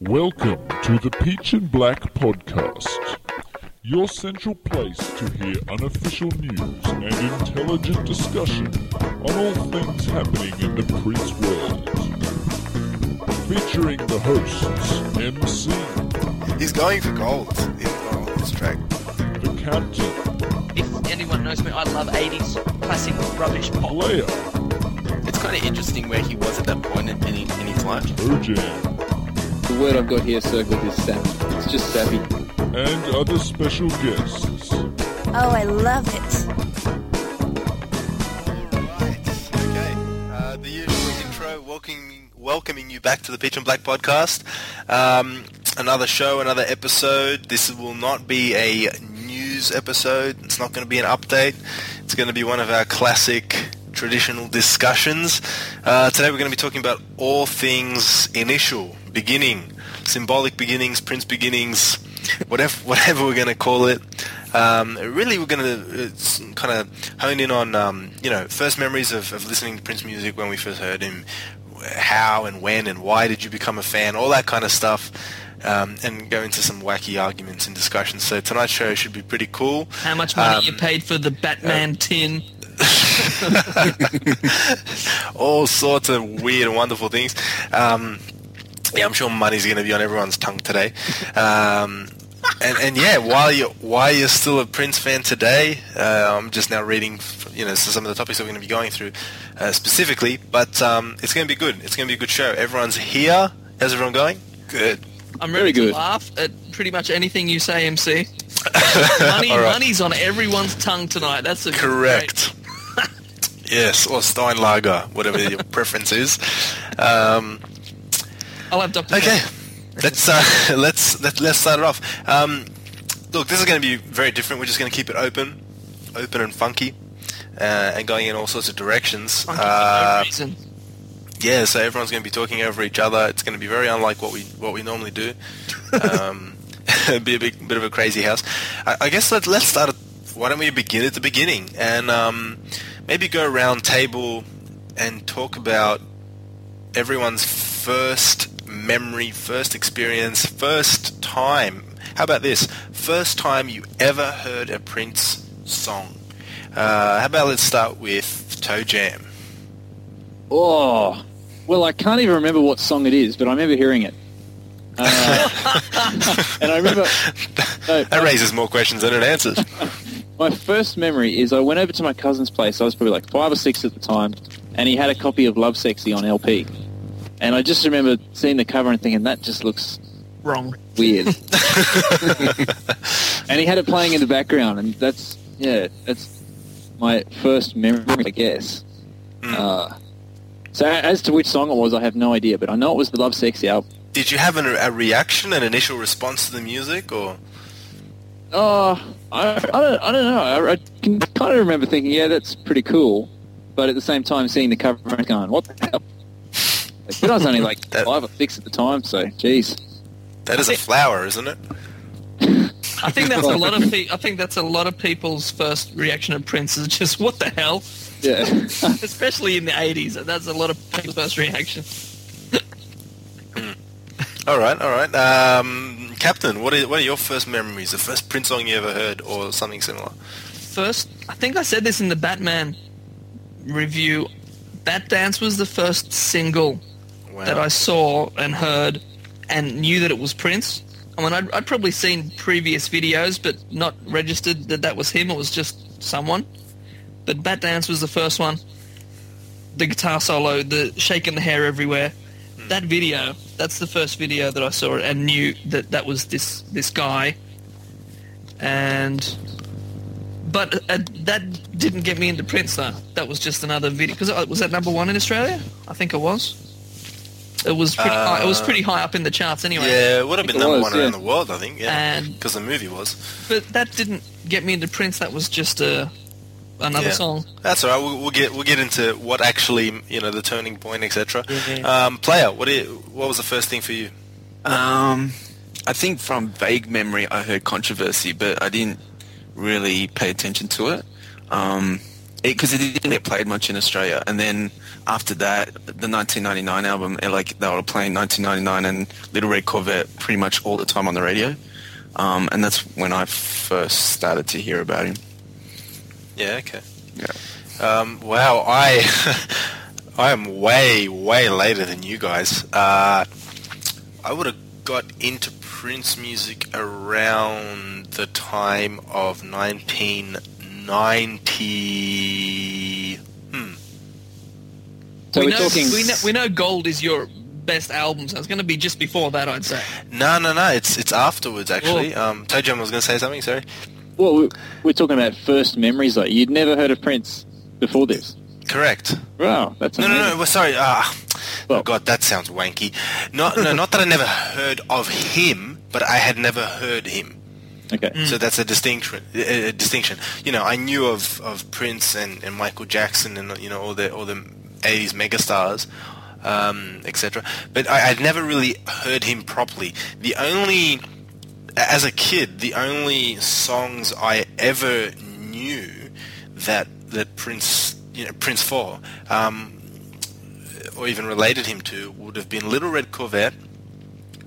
Welcome to the Peach and Black podcast, your central place to hear unofficial news and intelligent discussion on all things happening in the Prince world. Featuring the hosts, MC, He's going for gold in, on this track. the Captain, If anyone knows me, I love 80s classic rubbish pop. Player, It's kind of interesting where he was at that point in, in, in his life. Toe Jam, The word I've got here circled is savvy. It's just savvy. and other special guests. Oh, I love it. Alright, okay. Uh, the usual intro, welcoming, welcoming you back to the Peach and Black podcast. Um, another show, another episode. This will not be a news episode. It's not going to be an update. It's going to be one of our classic traditional discussions. Uh, today we're going to be talking about all things initial, beginning, symbolic beginnings, Prince beginnings, whatever whatever we're going to call it. Um, really, we're going to kind of hone in on um, you know first memories of, of listening to Prince music when we first heard him, how and when and why did you become a fan, all that kind of stuff. Um, and go into some wacky arguments and discussions. So tonight's show should be pretty cool. How much money Um, you paid for the Batman tin? all sorts of weird and wonderful things. Um, yeah, I'm sure money's going to be on everyone's tongue today. Um, and, and yeah, while you why you're still a Prince fan today, uh, I'm just now reading, you know, some of the topics that we're going to be going through uh, specifically. But um, it's going to be good. It's going to be a good show. Everyone's here. How's everyone going? Good. I'm Very ready to good. laugh at pretty much anything you say, MC. Money, All right. money's on everyone's tongue tonight. That's a Correct. Yes, or Steinlager, whatever your preference is. Um, I'll have Dr. Okay, let's uh, let's let, let's start it off. Um, look, this is going to be very different. We're just going to keep it open, open and funky, uh, and going in all sorts of directions. Uh, no yeah, so everyone's going to be talking over each other. It's going to be very unlike what we what we normally do. Um, be a big bit of a crazy house. I, I guess let, let's start. At, why don't we begin at the beginning and um, maybe go around table and talk about everyone's first memory, first experience, first time. How about this? First time you ever heard a Prince song. Uh, how about let's start with Toe Jam. Oh, well, I can't even remember what song it is, but I remember hearing it. Uh, and I remember no, That raises more questions than it answers. my first memory is I went over to my cousin's place. I was probably like five or six at the time, and he had a copy of Lovesexy on LP. And I just remember seeing the cover and thinking that just looks Wrong. weird. and he had it playing in the background, and that's yeah, that's my first memory, I guess. Uh, so as to which song it was, I have no idea, but I know it was the Lovesexy album. Did you have an, a reaction, an initial response to the music, or Oh, I, I don't, I don't know. I, I can kind of remember thinking, yeah, that's pretty cool, but at the same time, seeing the cover and going, what the hell? Like, but I was only like That- five or six at the time, so jeez. that is a flower, isn't it? I think that's a lot of pe- I think that's a lot of people's first reaction to Prince is just what the hell, Yeah. especially in the 80s. That's a lot of people's first reaction. All right, all right. Um, Captain, what are, what are your first memories? The first Prince song you ever heard, or something similar? First, I think I said this in the Batman review. Batdance was the first single Wow. that I saw and heard and knew that it was Prince. I mean, I'd, I'd probably seen previous videos, but not registered that that was him. It was just someone. But Batdance was the first one. The guitar solo, the shaking the hair everywhere. That video, that's the first video that I saw and knew that that was this this guy. And but uh, that didn't get me into Prince though. That was just another video because was that number one in Australia? I think it was. It was pretty high. It was pretty high up in the charts anyway. Yeah, it would have been number was, one around the world, I think. Yeah, And- because the movie was. But that didn't get me into Prince. That was just a another Yeah. song. That's all right. We'll, we'll get we'll get into what actually you know the turning point, etc. Yeah. Um, player, what you, what was the first thing for you? Um, I think from vague memory, I heard controversy, but I didn't really pay attention to it. Um, because it, didn't get played much in Australia. And then after that, the 1999 album, it, like they were playing 1999 and Little Red Corvette pretty much all the time on the radio. Um, and that's when I first started to hear about him. Yeah, okay. Yeah. Um, wow, I I am way way later than you guys. Uh, I would have got into Prince music around the time of 1990. Hmm. So we we're know, talking. we know we know Gold is your best album, so it's going to be just before that, I'd say. No, no, no. It's it's afterwards actually. Um, Toe Jam was going to say something. Sorry. Well, we- we're talking about first memories. Like you'd never heard of Prince before this. Correct. Wow, that's No, no, amazing. no. Well, sorry. Ah, Well- oh God, that sounds wanky. Not, no, not that I never heard of him, but I had never heard him. Okay. So that's a distinction. A distinction. You know, I knew of, of Prince and, and Michael Jackson and you know all the all the '80s megastars, um, etc. But I, I'd never really heard him properly. The only, as a kid, the only songs I ever knew that that Prince, you know, Prince for, um, or even related him to, would have been Little Red Corvette.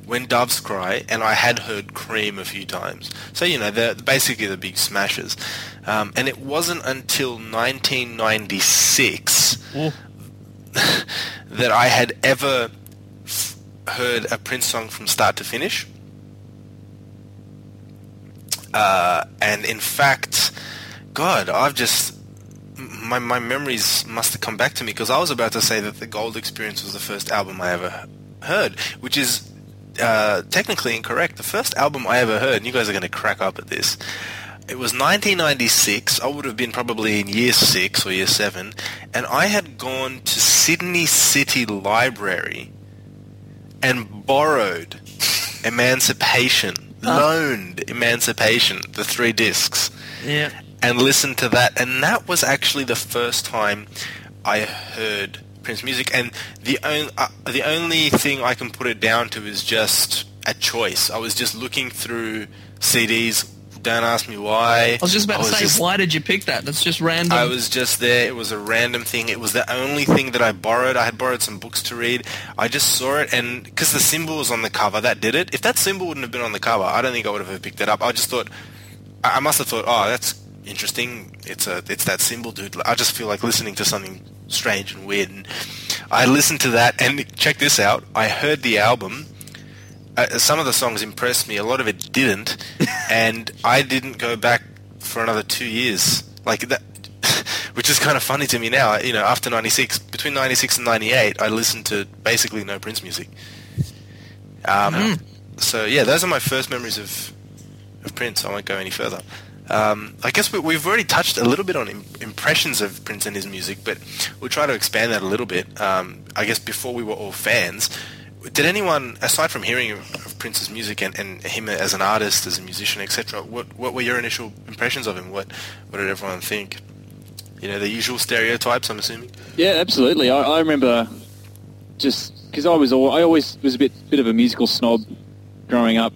When Doves Cry, and I had heard Cream a few times. So, you know, they're basically the big smashes. Um, and it wasn't until 1996 that I had ever f- heard a Prince song from start to finish. Uh, and in fact, God, I've just my my memories must have come back to me because I was about to say that the Gold Experience was the first album I ever heard, which is uh, technically incorrect. The first album I ever heard, and you guys are going to crack up at this. It was 1996. I would have been probably in year six or year seven, and I had gone to Sydney City Library and borrowed Emancipation, loaned Emancipation, the three discs Yeah. and listened to that, and that was actually the first time I heard Prince music. And the only uh, the only thing I can put it down to is just a choice. I was just looking through CDs. Don't ask me why. I was just about to say, just- why did you pick that? That's just random. I was just there. It was a random thing. It was the only thing that I borrowed. I had borrowed some books to read. I just saw it, and because the symbol was on the cover, that did it. If that symbol wouldn't have been on the cover, I don't think I would have picked it up. I just thought, I I must have thought, oh, that's interesting. It's a, it's that symbol, dude. I just feel like listening to something strange and weird. And I listened to that, and check this out. I heard the album. Uh, some of the songs impressed me. A lot of it didn't, and I didn't go back for another two years. Like that, which is kind of funny to me now. You know, after '96, between '96 and '98, I listened to basically no Prince music. Um, So yeah, those are my first memories of of Prince. I won't go any further. Um, I guess we, we've already touched a little bit on im- impressions of Prince and his music, but we'll try to expand that a little bit. Um, I guess before we were all fans, did anyone, aside from hearing of, Prince's music and, and him as an artist, as a musician, etc., what what were your initial impressions of him? What what did everyone think? You know, the usual stereotypes. I'm assuming. Yeah, absolutely. I, I remember just because I was al- I always was a bit bit of a musical snob growing up.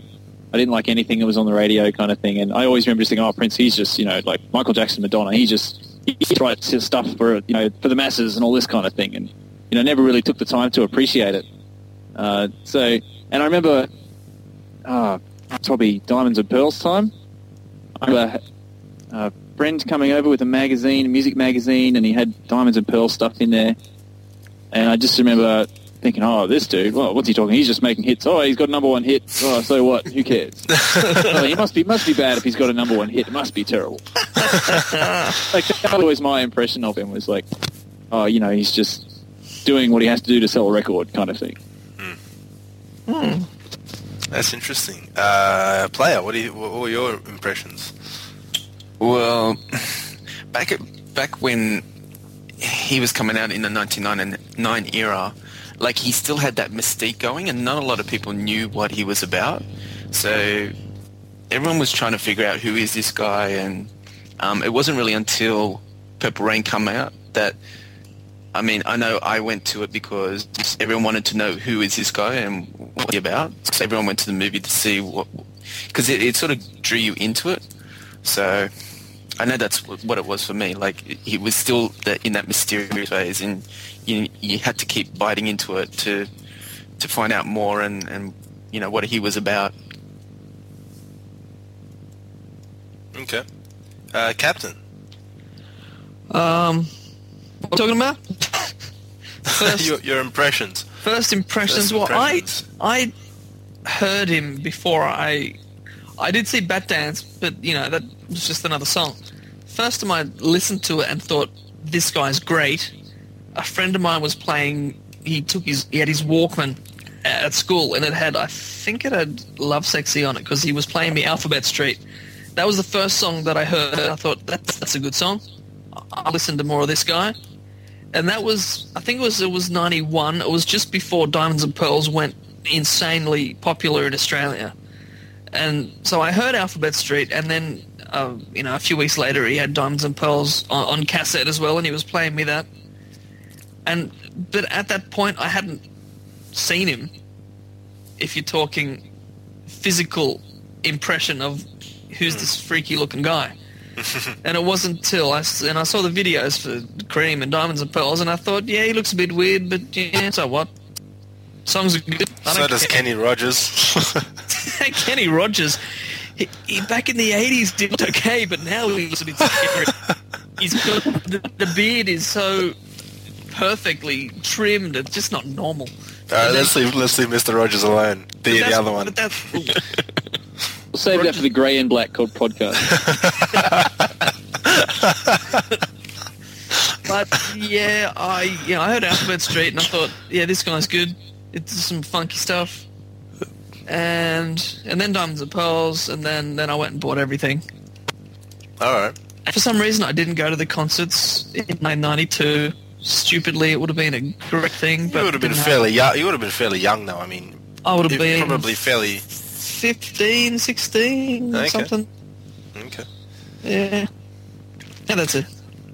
I didn't like anything that was on the radio, kind of thing. And I always remember just thinking, "Oh, Prince, he's just you know like Michael Jackson, Madonna. He just he writes his stuff for you know for the masses and all this kind of thing." And you know, never really took the time to appreciate it. Uh, so, and I remember uh, probably Diamonds and Pearls time. I remember a friend coming over with a magazine, a music magazine, and he had Diamonds and Pearls stuff in there. And I just remember thinking, oh, this dude, well, what's he talking? He's just making hits. Oh, he's got a number one hit. Oh, so what? Who cares? oh, he must be must be bad if he's got a number one hit. It must be terrible. like that was always my impression of him was like, oh, you know, he's just doing what he has to do to sell a record, kind of thing. That's interesting. Uh, player, what you? What were your impressions? Well, back at, back when he was coming out in the 1999 era, like he still had that mystique going, and not a lot of people knew what he was about. So everyone was trying to figure out who is this guy, and um, it wasn't really until Purple Rain come out that I mean, I know I went to it because everyone wanted to know who is this guy and what's he about. So everyone went to the movie to see what, because it, it sort of drew you into it. So I know that's what it was for me. Like he was still the, in that mysterious phase, and you you had to keep biting into it to to find out more and and you know what he was about. Okay. Uh, Captain. Um, we talking about? First, your, your impressions. first impressions. First well, impressions. I I heard him before I I did see Batdance, but you know that was just another song. First time I listened to it and thought this guy's great. A friend of mine was playing. He took his he had his Walkman at school, and it had I think it had Lovesexy on it because he was playing me Alphabet Street. That was the first song that I heard. I thought that's that's a good song. I'll listen to more of this guy and that was I think it was it was ninety one. It was just before Diamonds and Pearls went insanely popular in Australia, and so I heard Alphabet Street, and then uh, you know a few weeks later he had Diamonds and Pearls on, on cassette as well, and he was playing me that. And but at that point I hadn't seen him. If you're talking physical impression of who's this freaky looking guy and it wasn't until I and I saw the videos for Cream and Diamonds and Pearls, and I thought, yeah, he looks a bit weird, but yeah, so what? Songs are good. I So does care. Kenny Rogers. Kenny Rogers. He, he, back in the eighties did okay, but now he's a bit scary. He's got the, the beard is so perfectly trimmed; it's just not normal. All right, let's leave let's leave Mr. Rogers alone. The the other one. But that's, We'll save that for the grey and black called podcast. But yeah, I yeah I heard Alphabet Street and I thought, yeah, this guy's good. It's some funky stuff. And and then Diamonds and Pearls, and then then I went and bought everything. All right. For some reason, I didn't go to the concerts in '92. Stupidly, it would have been a great thing. But You would have been fairly young. You would have been fairly young, though. I mean, I would have been probably fairly. 15, 16, Okay. something. Okay. Yeah. Yeah, that's it.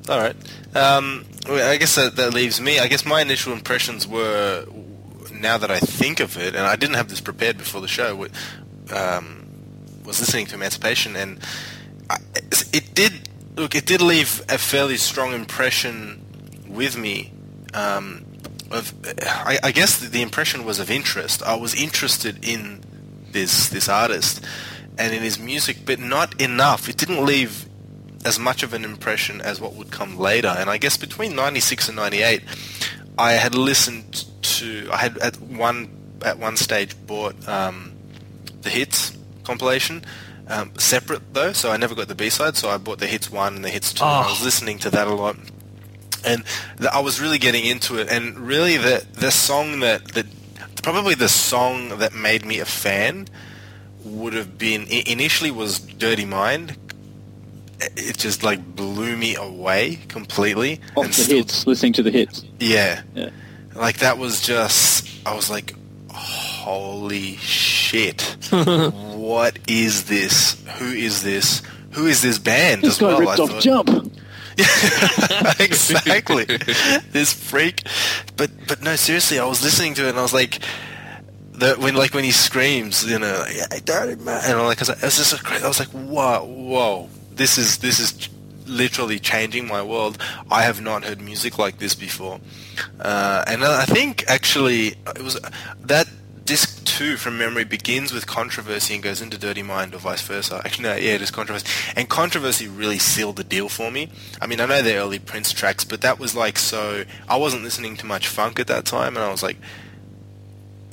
All right. Um, I guess that, that leaves me. I guess my initial impressions were, now that I think of it, and I didn't have this prepared before the show, um, was listening to Emancipation, and I, it did look. It did leave a fairly strong impression with me. Um, of, I, I guess the, the impression was of interest. I was interested in this this artist and in his music, but not enough. It didn't leave as much of an impression as what would come later. And I guess between 96 and 98, I had listened to, I had at one at one stage bought um, the hits compilation. Um, separate though, so I never got the B side. So I bought the hits one and the hits two. and I Oh. was listening to that a lot, and th- I was really getting into it. And really, the the song that that probably the song that made me a fan would have been initially was "Dirty Mind." It just like blew me away completely. Off and the still- hits, listening to the hits. yeah. Yeah. Like that was just I was like holy shit. what is this? Who is this? Who is this band This as guy well? ripped I off thought. Jump. exactly. this freak. But but no, seriously, I was listening to it and I was like the, when like when he screams, you know, like, "Hey, dirty man," and I'm like, I was just I was like, whoa, whoa, this is this is literally changing my world. I have not heard music like this before, uh, and I think actually it was that disc two from memory begins with controversy and goes into Dirty Mind or vice versa. Actually, no, yeah, it is controversy, and controversy really sealed the deal for me. I mean, I know the early Prince tracks, but that was like so. I wasn't listening to much funk at that time, and I was like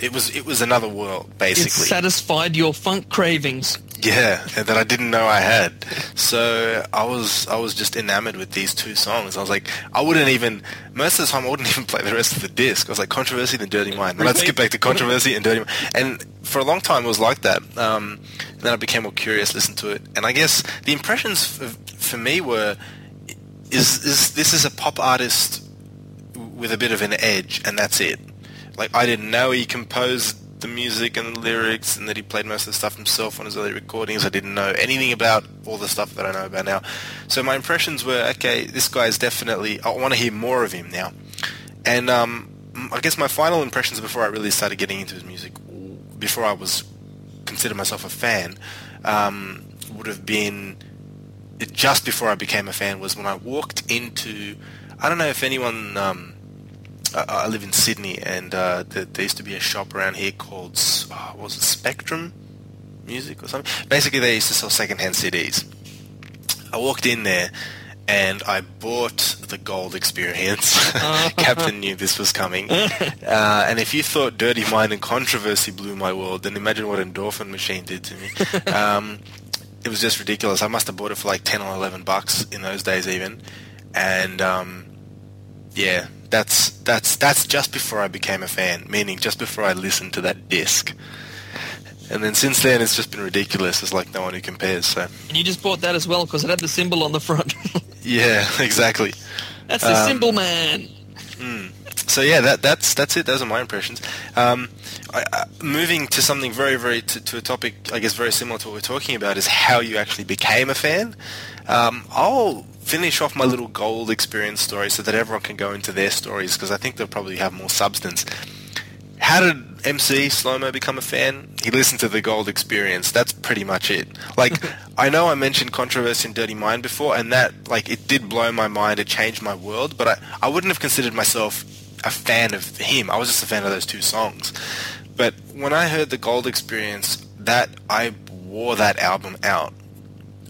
it was it was another world basically. It satisfied your funk cravings. yeah, that I didn't know I had. So I was I was just enamored with these two songs. I was like, I wouldn't even most of the time I wouldn't even play the rest of the disc. I was like, Controversy and Dirty Mind. Let's get back to Controversy and Dirty Mind. And for a long time it was like that. Um, and then I became more curious, listened to it, and I guess the impressions for, for me were is is this is a pop artist with a bit of an edge, and that's it. Like I didn't know he composed the music and the lyrics, and that he played most of the stuff himself on his early recordings. I didn't know anything about all the stuff that I know about now. So my impressions were, okay, this guy is definitely. I want to hear more of him now. And um, I guess my final impressions before I really started getting into his music, before I was consider myself a fan, um, would have been just before I became a fan was when I walked into. I don't know if anyone. Um, I, I live in Sydney, and uh, there, there used to be a shop around here called oh, was it Spectrum Music or something. Basically, they used to sell secondhand CDs. I walked in there, and I bought the Gold Experience. Captain knew this was coming. Uh, and if you thought Dirty Mind and Controversy blew my world, then imagine what Endorphinmachine did to me. Um, it was just ridiculous. I must have bought it for like 10 or 11 bucks in those days even. And um, yeah, that's that's that's just before I became a fan, meaning just before I listened to that disc. And then since then, it's just been ridiculous. There's like no one who compares. So And you just bought that as well because it had the symbol on the front. yeah, exactly. That's the Um, symbol man. So yeah, that that's that's it. Those are my impressions. Um, I, I, moving to something very very to, to a topic, I guess very similar to what we're talking about is how you actually became a fan. Um, I'll finish off my little gold experience story so that everyone can go into their stories because I think they'll probably have more substance. How did MC Slomo become a fan? He listened to the Gold Experience. That's pretty much it. Like, I know I mentioned Controversy and Dirty Mind before, and that, like, it did blow my mind. It changed my world, but I, I wouldn't have considered myself a fan of him. I was just a fan of those two songs. But when I heard the Gold Experience, that I wore that album out.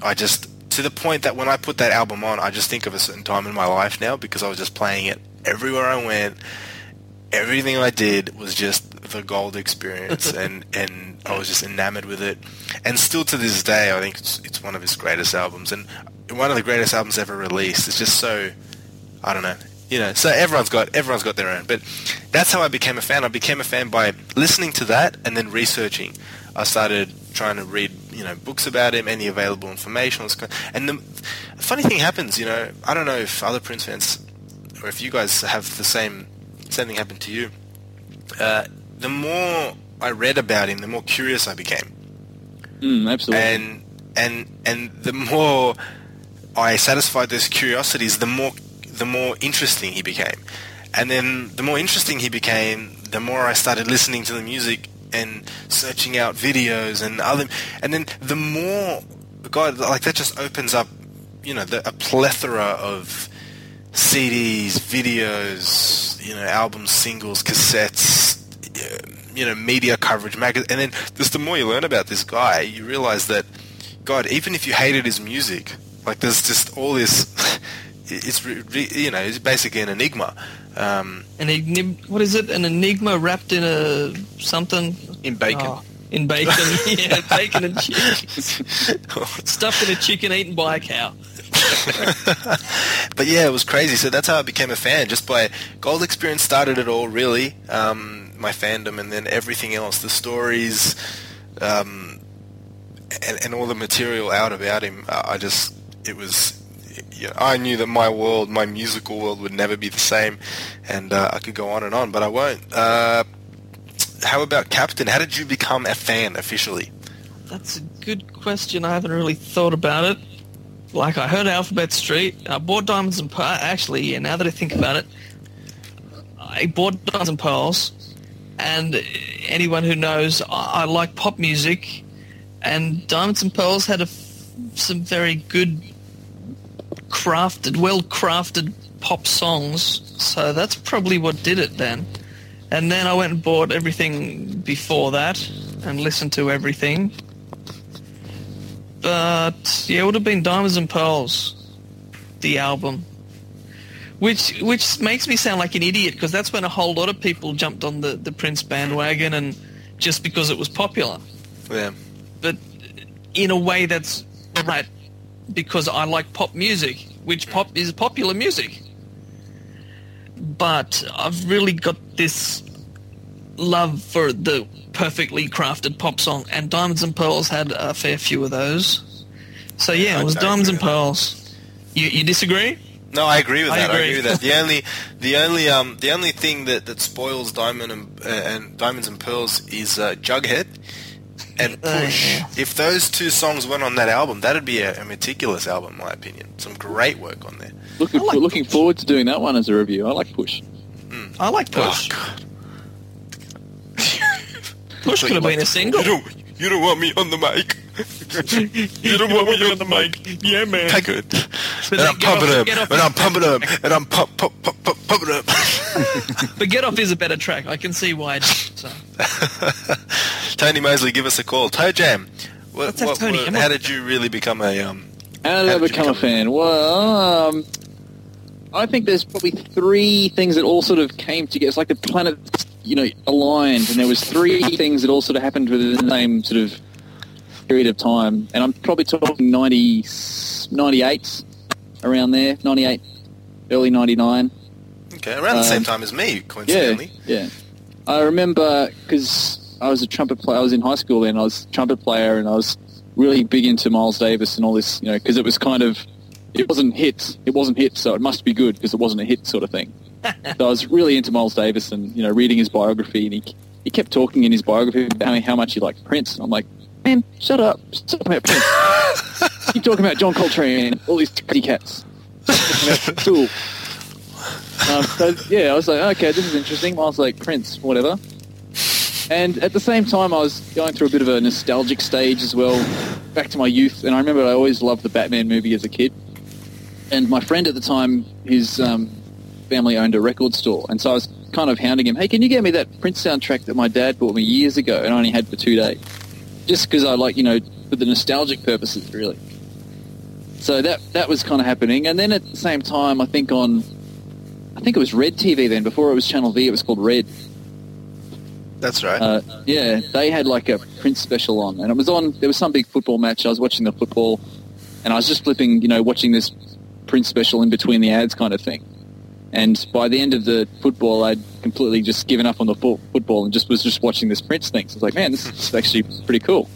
I just to the point that when I put that album on, I just think of a certain time in my life now because I was just playing it everywhere I went. Everything I did was just the gold experience, and and I was just enamored with it. And still to this day, I think it's it's one of his greatest albums, and one of the greatest albums ever released. It's just so I don't know. You know, so everyone's got everyone's got their own, but that's how I became a fan. I became a fan by listening to that and then researching. I started trying to read, you know, books about him, any available information. all this kind- And the funny thing happens, you know, I don't know if other Prince fans or if you guys have the same same thing happen to you. Uh, the more I read about him, the more curious I became Mm, absolutely. and and and the more I satisfied those curiosities, the more the more interesting he became, and then the more interesting he became, the more I started listening to the music and searching out videos and other, and then the more God like that just opens up, you know, the, a plethora of CDs, videos, you know, albums, singles, cassettes, you know, media coverage, magazine, and then just the more you learn about this guy, you realize that, God, even if you hated his music, like there's just all this, it's you know, it's basically an enigma. Um, An enigma, what is it? An enigma wrapped in a something? In bacon. Oh, in bacon. yeah, bacon and cheese. Stuffed in a chicken eaten by a cow. but yeah, it was crazy. So that's how I became a fan. Just by Gold Experience started it all, really. Um, my fandom, and then everything else, the stories, um, and, and all the material out about him. I just, it was. You know, I knew that my world, my musical world, would never be the same, and uh, I could go on and on, but I won't. Uh, how about Captain? How did you become a fan officially? That's a good question. I haven't really thought about it. Like I heard Alphabet Street. I bought Diamonds and Pearls. Actually, yeah. Now that I think about it, I bought Diamonds and Pearls. And anyone who knows, I, I like pop music, and Diamonds and Pearls had a f- some very good, crafted, well crafted pop songs. So that's probably what did it then. And then I went and bought everything before that and listened to everything. But yeah, it would have been Diamonds and Pearls, the album. Which which makes me sound like an idiot because that's when a whole lot of people jumped on the, the Prince bandwagon and just because it was popular. Yeah. But in a way that's right because I like pop music, which pop is popular music. But I've really got this love for the perfectly crafted pop song, and Diamonds and Pearls had a fair few of those. So yeah, it was I- I Diamonds and. Pearls. You, you disagree? No, I agree with I that. I agree. agree with that. The only, the only, um, the only thing that, that spoils Diamond and, uh, and Diamonds and Pearls is uh, Jughead and Uh, Push. yeah. If those two songs went on that album, that'd be a, a meticulous album, in my opinion. Some great work on there. looking like looking forward to doing that one as a review. I like Push. I like Push. Oh, God. Push could have been a single. You don't, you don't want me on the mic. you don't want me on the mic. Yeah, man. Take it. And I'm get pumping off- them. get And I'm pumping them. And I'm pump, pump, pump, pump, pumping them. But Get Off is a better track. I can see why. So. Tony Mosley, give us a call. Toe Jam. What, what- Tony. what- how did you really become a um? How did How I did you become a fan? Well, um, I think there's probably three things that all sort of came together. It's like the planet, you know, aligned, and there was three things that all sort of happened within the same sort of period of time. And I'm probably talking 90, 98, around there, 98, early 99. Okay, around the same Um, time as me, Yeah, coincidentally. yeah. I remember because I was a trumpet player. I was in high school then. I was a trumpet player, and I was really big into Miles Davis and all this. You know, because it was kind of it wasn't hit. It wasn't hit, so it must be good because it wasn't a hit sort of thing. so I was really into Miles Davis, and you know, reading his biography, and he he kept talking in his biography about how much he liked Prince. And I'm like, man, shut up, stop talking about Prince. Keep talking about John Coltrane and all these crazy cats. cool. Um, so yeah, I was like, okay, this is interesting. I was like, Prince, whatever. And at the same time, I was going through a bit of a nostalgic stage as well, back to my youth. And I remember I always loved the Batman movie as a kid. And my friend at the time, his um, family owned a record store, and so I was kind of hounding him, "Hey, can you get me that Prince soundtrack that my dad bought me years ago and I only had for two days?" Just because I like, you know, for the nostalgic purposes, really. So that that was kind of happening, and then at the same time, I think on I think it was Red TV then. Before it was Channel V, it was called Red. That's right. Uh, yeah, they had like a Prince special on, and it was on. There was some big football match. I was watching the football, and I was just flipping, you know, watching this Prince special in between the ads, kind of thing. And by the end of the football, I'd completely just given up on the fo- football and just was just watching this Prince thing. So I was like, man, this is actually pretty cool.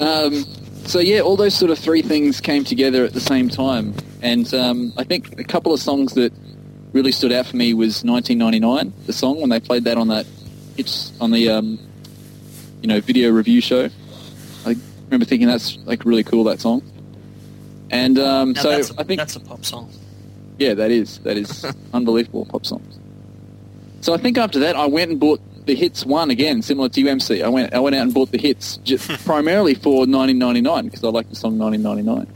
Um, so yeah, all those sort of three things came together at the same time, and um, I think a couple of songs that really stood out for me was 1999, the song when they played that on that it's on the um, you know video review show. I remember thinking that's like really cool that song. And um, so that's, a- I think that's a pop song. yeah, that is that is unbelievable pop song. So I think after that, I went and bought the hits one again, similar to UMC. I went I went out and bought the hits just primarily for 1999 because I liked the song 1999.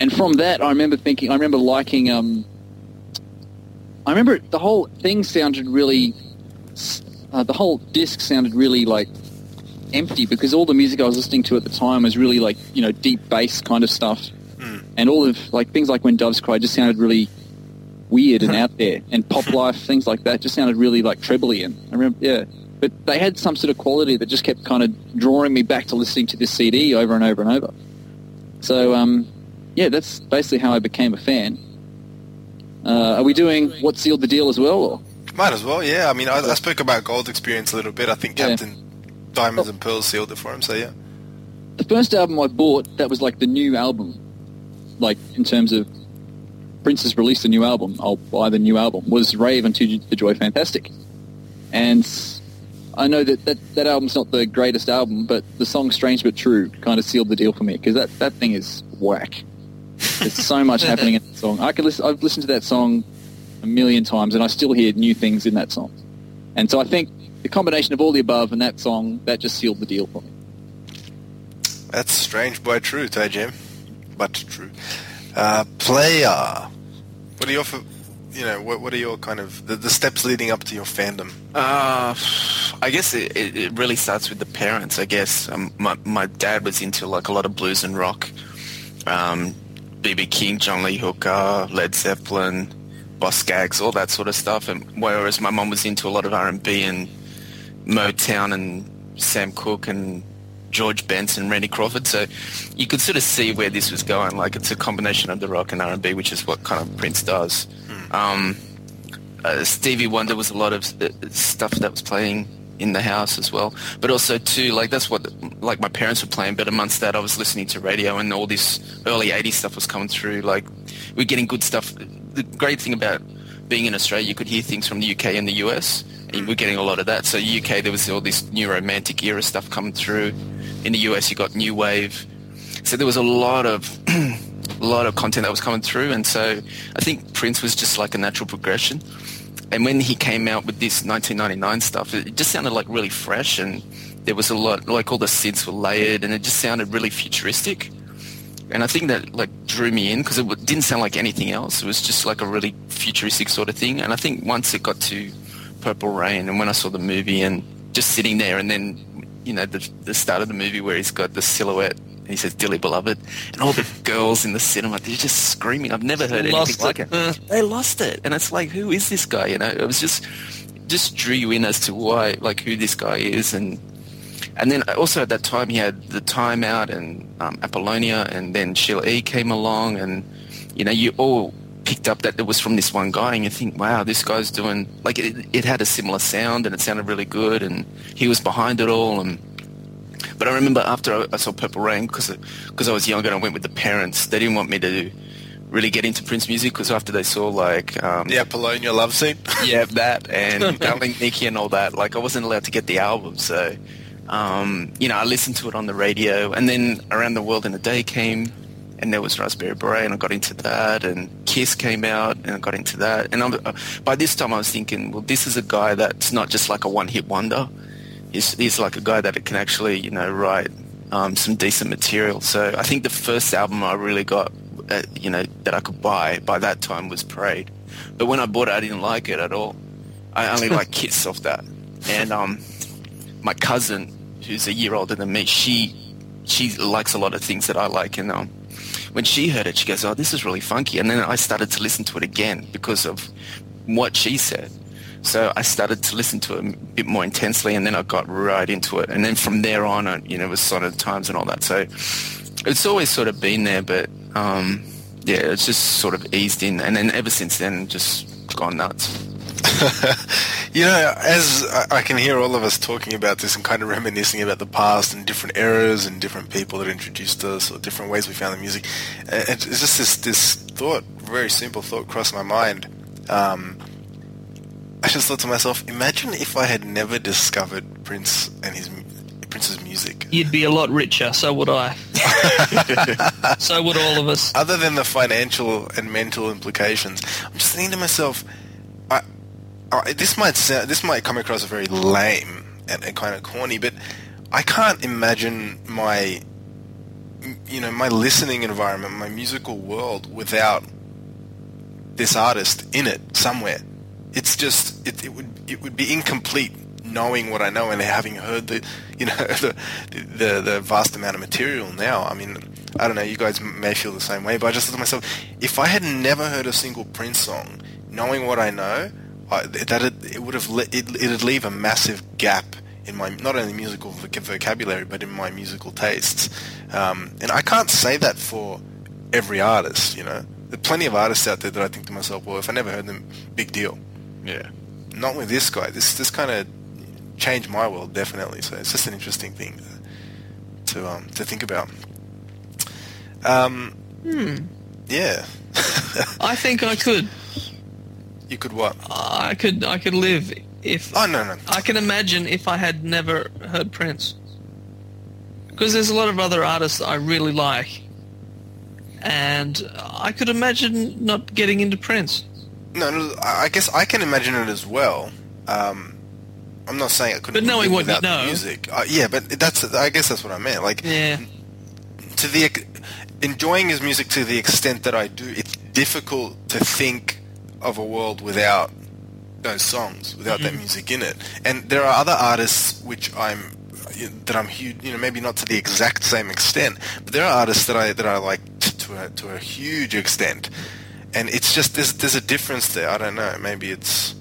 And from that, I remember thinking, I remember liking. Um, I remember the whole thing sounded really. Uh, the whole disc sounded really like empty because all the music I was listening to at the time was really like you know deep bass kind of stuff, and all of like things like when Doves Cry just sounded really weird and out there, and pop life things like that just sounded really like trebly. And I remember, yeah, but they had some sort of quality that just kept kind of drawing me back to listening to this CD over and over and over. So um, yeah, that's basically how I became a fan. Uh, are we doing what sealed the deal as well? Or? Might as well, yeah. I mean, I, I spoke about Gold Experience a little bit. I think Yeah. Captain Diamonds oh. and Pearls sealed it for him, so yeah. the first album I bought that was like the new album, like in terms of Prince has released a new album, I'll buy the new album. Was Rave Unto the Joy Fantastic, and I know that, that that album's not the greatest album, but the song Strange But True kind of sealed the deal for me because that, that thing is whack. There's so much happening in that song. I could listen, I've listened to that song a million times, and I still hear new things in that song. And so I think the combination of all the above and that song that just sealed the deal for me. That's strange but true, Toe Jam. But true. Uh, player. What are your, f- you know, what, what are your kind of, the, the steps leading up to your fandom? Uh, I guess it, it, it really starts with the parents. I guess um, my my dad was into like a lot of blues and rock, um, BB King, John Lee Hooker, Led Zeppelin, Boz Scaggs, all that sort of stuff. And whereas my mom was into a lot of R and B and Motown and Sam Cooke and George Benson, Randy Crawford. So you could sort of see where this was going. Like it's a combination of the rock and R and B, which is what kind of Prince does. Um, uh, Stevie Wonder was a lot of uh, stuff that was playing in the house as well. But also too, like that's what like my parents were playing. But amongst that, I was listening to radio, and all this early '80s stuff was coming through. Like we're getting good stuff. The great thing about being in Australia, you could hear things from the UK and the US, and we're getting a lot of that. So UK, there was all this new romantic era stuff coming through. In the US, you got new wave. So there was a lot of a lot of content that was coming through, and so I think Prince was just like a natural progression. And when he came out with this 1999 stuff, it just sounded like really fresh, and there was a lot like all the synths were layered and it just sounded really futuristic. And I think that like drew me in because it w- didn't sound like anything else. It was just like a really futuristic sort of thing. And I think once it got to Purple Rain and when I saw the movie and just sitting there and then you know the, the start of the movie where he's got the silhouette and he says "Dilly beloved" and all the girls in the cinema they're just screaming. I've never heard Lost anything like it. it. Uh. They lost it, and it's like, who is this guy? You know, it was just just drew you in as to why, like, who this guy is, and and then also at that time he had the Time Out and um, Apollonia, and then Sheila E came along, and you know, you all picked up that it was from this one guy, and you think, wow, this guy's doing like it, it had a similar sound, and it sounded really good, and he was behind it all, and but I remember after I, saw Purple Rain because because I was younger and I went with the parents. They didn't want me to really get into Prince music because after they saw like um, The Apollonia love scene. yeah that and Darling Nikki and all that, like I wasn't allowed to get the album. So um, you know I listened to it on the radio, and then Around the World in a Day came. And there was Raspberry Beret, and I got into that. And Kiss came out, and I got into that. And I'm, uh, by this time, I was thinking, well, this is a guy that's not just like a one-hit wonder he's, he's like a guy that can actually, you know, write um, some decent material. So I think the first album I really got, uh, you know, that I could buy by that time was Parade. But when I bought it, I didn't like it at all. I only like Kiss off that. And um, my cousin, who's a year older than me, she she likes a lot of things that I like. And um, when she heard it, she goes, "Oh, this is really funky." And then I started to listen to it again because of what she said. So I started to listen to it a bit more intensely, and then I got right into it. And then from there on, I, you know, it was of Times and all that. So it's always sort of been there, but um, yeah, it's just sort of eased in. And then ever since then, just gone nuts. You know, as I- can hear all of us talking about this and kind of reminiscing about the past and different eras and different people that introduced us or different ways we found the music, it's just this this thought, very simple thought, crossed my mind. Um, I just thought to myself, imagine if I had never discovered Prince and his Prince's music. You'd be a lot richer. So would I. so would all of us. other than the financial and mental implications, I'm just thinking to myself, I, this might sound, this might come across very lame and, and kind of corny, but I can't imagine my, you know, my listening environment, my musical world without this artist in it somewhere. It's just it, it would it would be incomplete knowing what I know and having heard the you know the, the the vast amount of material now. I mean, I don't know. You guys may feel the same way, but I just thought to myself, if I had never heard a single Prince song, knowing what I know, I, that it, it would have le- it it'd leave a massive gap in my not only musical voc- vocabulary but in my musical tastes. Um, and I can't say that for every artist. You know, there are plenty of artists out there that I think to myself, well, if I never heard them, big deal Yeah. not with this guy. This this kind of changed my world definitely. So it's just an interesting thing to to, um, to think about. Um, Yeah, I think I could. You could what? I could. I could live if. Oh no no. I can imagine if I had never heard Prince. Because there's a lot of other artists that I really like. And I could imagine not getting into Prince. No, no, I guess I can imagine it as well. Um, I'm not saying I couldn't. But knowing what you know. music. Uh, yeah, but that's. I guess that's what I meant. Like Yeah. to the enjoying his music to the extent that I do, it's difficult to think of a world without those songs, without that mm-hmm. music in it. And there are other artists which I'm that I'm huge, you know, maybe not to the exact same extent, but there are artists that I that I like to a, to a huge extent. And it's just there's there's a difference there. I don't know. Maybe it's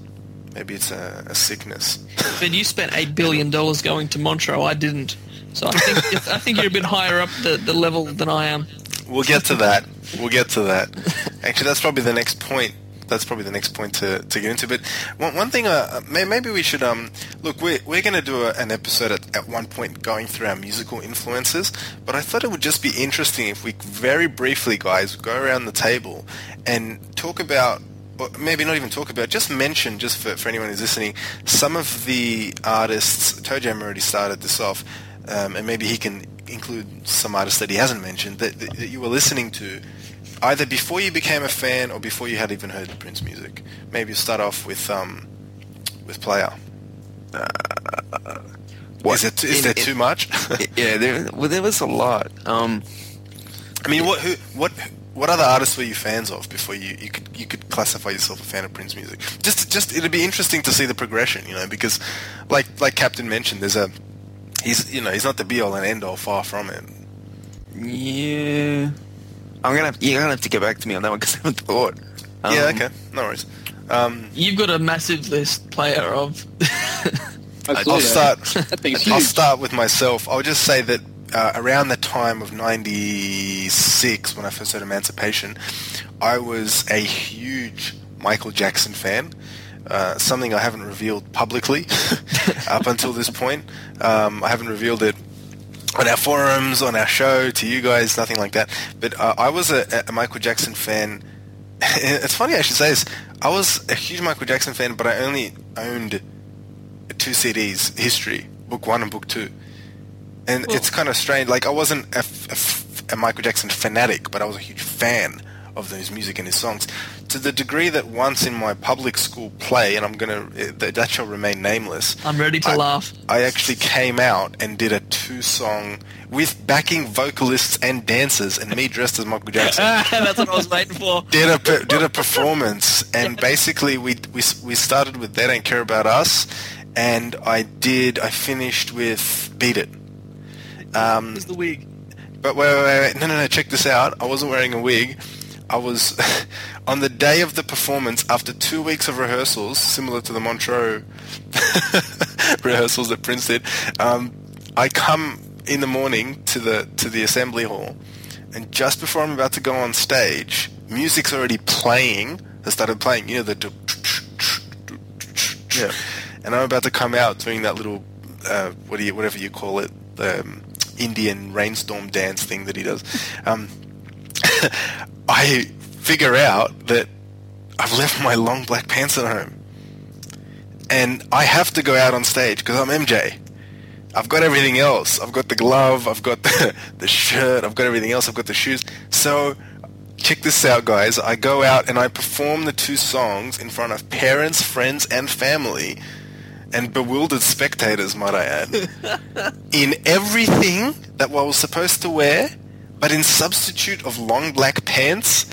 maybe it's a, a sickness. But you spent eight billion dollars going to Montreux. I didn't. So I think I think you're a bit higher up the, the level than I am. We'll get to that. We'll get to that. Actually, that's probably the next point. That's probably the next point to, to get into. But one, one thing, uh, may, maybe we should um, look. We're we're going to do a, an episode at, at one point going through our musical influences. But I thought it would just be interesting if we very briefly, guys, go around the table and talk about. Or maybe not even talk about, just mention, just for, for anyone who's listening, some of the artists, Toe already started this off, um, and maybe he can include some artists that he hasn't mentioned that, that you were listening to either before you became a fan or before you had even heard the Prince music. Maybe start off with um, with Player. What? Is it is In- there in- too much? Yeah, there, well, there was a lot. Um, I mean, what who what what other artists were you fans of before you, you could you could classify yourself a fan of Prince music? Just just it'd be interesting to see the progression, you know, because like like Captain mentioned, there's a he's you know he's not the be all and end all, far from it. yeah, I'm gonna have, you're gonna have to get back to me on that one because I haven't thought. Um, yeah, okay, no worries. Um, You've got a massive list player of. I saw I'll that. start. That thing's I'll huge. start with myself. I'll just say that uh, around the time of '96, when I first heard Emancipation, I was a huge Michael Jackson fan. Uh, something I haven't revealed publicly up until this point. Um, I haven't revealed it on our forums, on our show, to you guys, nothing like that. But uh, I was a, a Michael Jackson fan. it's funny I should say this. I was a huge Michael Jackson fan, but I only owned two CDs, History, Book One and Book Two. And it's kind of strange. Like I wasn't a Michael Jackson fanatic, but I was a huge fan of his music and his songs. To the degree that once in my public school play, and I'm gonna eh, that shall remain nameless. I'm ready to I- laugh. I actually came out and did a two-song with backing vocalists and dancers, and me dressed as Michael Jackson That's what I was waiting for. did a did a performance, and basically we we we started with "They Don't Care About Us," and I did I finished with "Beat It." Um, Where's the wig? but wait, wait, wait, wait, no, no, no, check this out. I wasn't wearing a wig. I was on the day of the performance after two weeks of rehearsals, similar to the Montreux rehearsals that Prince did. Um, I come in the morning to the to the assembly hall, and just before I'm about to go on stage, music's already playing. Has started playing. You know the. Yeah. And I'm about to come out doing that little, uh, what do you, whatever you call it, the um, Indian rainstorm dance thing that he does. Um, I figure out that I've left my long black pants at home, and I have to go out on stage because I'm MJ. I've got everything else. I've got the glove. I've got the, the shirt. I've got everything else. I've got the shoes. So check this out, guys. I go out and I perform the two songs in front of parents, friends, and family, and bewildered spectators, might I add, in everything that I was supposed to wear, but in substitute of long black pants,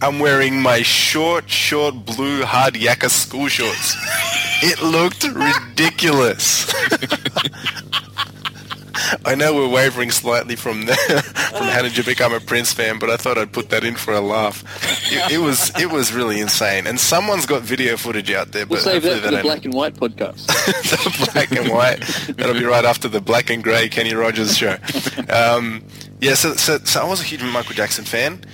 I'm wearing my short, short blue hard yakka school shorts. It looked ridiculous. I know we're wavering slightly from the, from how did you become a Prince fan, but I thought I'd put that in for a laugh. It, it was it was really insane, and someone's got video footage out there. We'll but save that for the black and white podcast. the black and white. That'll be right after the black and grey Kenny Rogers show. Um, yeah, so, so so I was a huge Michael Jackson fan,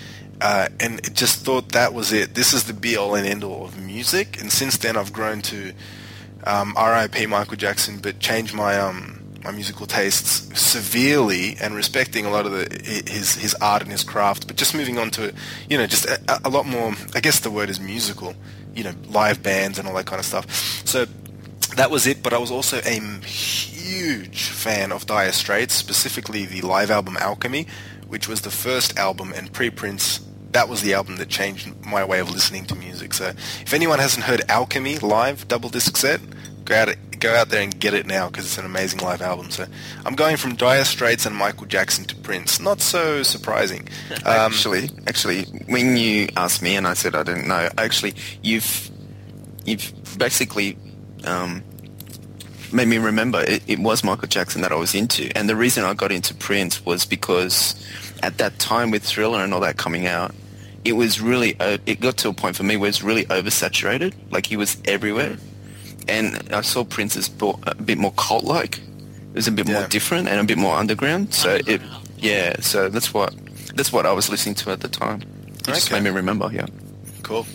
uh, and just thought that was it. This is the be all and end all of music. And since then, I've grown to um, R.I.P. Michael Jackson, but changed my um, my musical tastes severely and respecting a lot of the his his art and his craft. But just moving on to you know just a, a lot more. I guess the word is musical. You know, live bands and all that kind of stuff. So that was it, but I was also a huge fan of Dire Straits, specifically the live album Alchemy, which was the first album and pre-Prince. That was the album that changed my way of listening to music. So if anyone hasn't heard Alchemy live double disc set, go out go out there and get it now because it's an amazing live album. So I'm going from Dire Straits and Michael Jackson to Prince. Not so surprising. Um, actually, actually, when you asked me and I said I didn't know, actually, you've you've basically um, made me remember it, it was Michael Jackson that I was into, and the reason I got into Prince was because at that time with Thriller and all that coming out, it was really uh, it got to a point for me where it's really oversaturated, like he was everywhere, and I saw Prince as bo- a bit more cult-like. It was a bit Yeah. more different and a bit more underground. So it, yeah. So that's what that's what I was listening to at the time. It just Okay. made me remember. Yeah. Cool.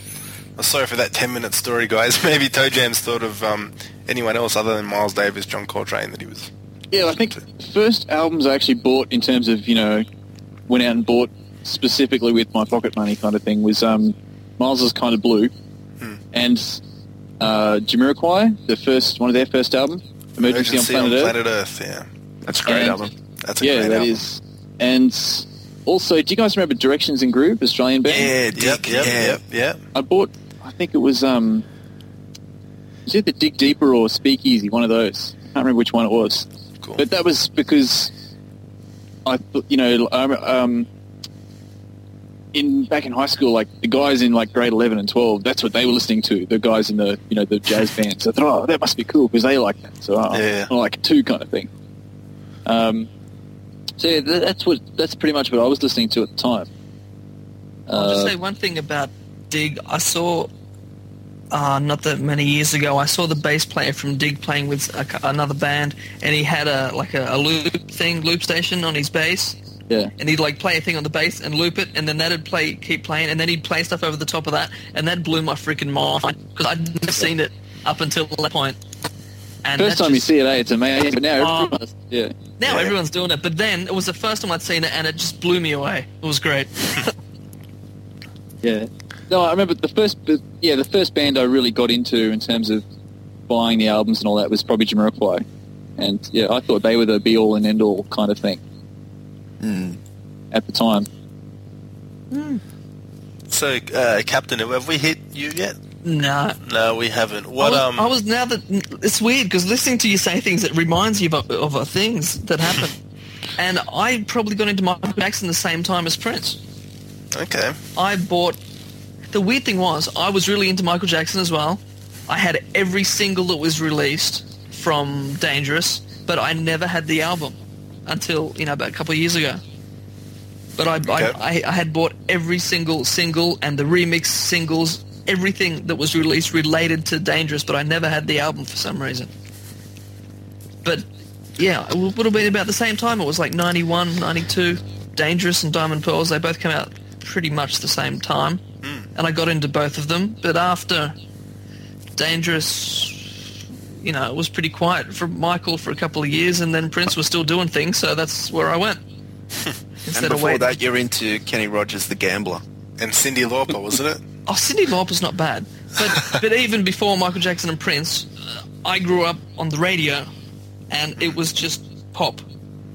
Well, sorry for that 10 minute story, guys. Maybe Toe Jam's thought of um, anyone else other than Miles Davis, John Coltrane, that he was. Yeah, I think first albums I actually bought in terms of you know went out and bought specifically with my pocket money kind of thing was um, Miles's kind of blue Hmm. and uh, Jamiroquai, the first one of their first album, Emergency, on Planet Earth. Earth, yeah. That's a great And- album. That's a yeah, great that album. is. And also, do you guys remember Directions in Groove, Australian band? Yeah, Yep, Dig. yep, yeah. yep, yep. I bought. I think it was um, was it the Dig Deeper or Speakeasy? One of those. I can't remember which one it was. Cool. But that was because I, thought, you know, um, in back in high school, like the guys in like grade eleven and twelve, that's what they were listening to. The guys in the you know the jazz bands. So I thought, oh, that must be cool because they like that. So I, Yeah. I like it too, kind of thing. Um, so yeah, that's what that's pretty much what I was listening to at the time. I'll just Uh, say one thing about Dig. I saw, uh, not that many years ago, I saw the bass player from Dig playing with a, another band, and he had a like a, a loop thing, loop station on his bass, yeah, and he'd like play a thing on the bass and loop it, and then that'd play, keep playing, and then he'd play stuff over the top of that, and that blew my freaking mind because I'd never seen it up until that point. And first time you see it, eh, it's amazing. But now Oh. everyone, yeah, now Yeah. everyone's doing it, but then it was the first time I'd seen it, and it just blew me away. It was great. Yeah. No, I remember the first, yeah, the first band I really got into in terms of buying the albums and all that was probably Jamiroquai, and yeah, I thought they were the be all and end all kind of thing Mm. at the time. So, uh, Captain, have we hit you yet? no, No, we haven't. What I was, um? I was now that it's weird because listening to you say things it reminds you of, of uh, things that happened, and I probably got into Michael Jackson the same time as Prince. Okay. I bought. The weird thing was I was really into Michael Jackson as well. I had every single that was released from Dangerous, but I never had the album until you know about a couple of years ago. But I, Okay. I, I, had bought every single single and the remix singles, everything that was released related to Dangerous, but I never had the album for some reason. But yeah, it would have been about the same time. It was like 91, 92. Dangerous and Diamond Pearls, they both came out pretty much the same time. Hmm. And I got into both of them. But after Dangerous, you know, it was pretty quiet for Michael for a couple of years, and then Prince was still doing things, so that's where I went. And Instead of before that, you're into Kenny Rogers, the gambler. And Cyndi Lauper, wasn't it? Oh, Cyndi Lauper's not bad, but but even before Michael Jackson and Prince, uh, I grew up on the radio, and it was just pop.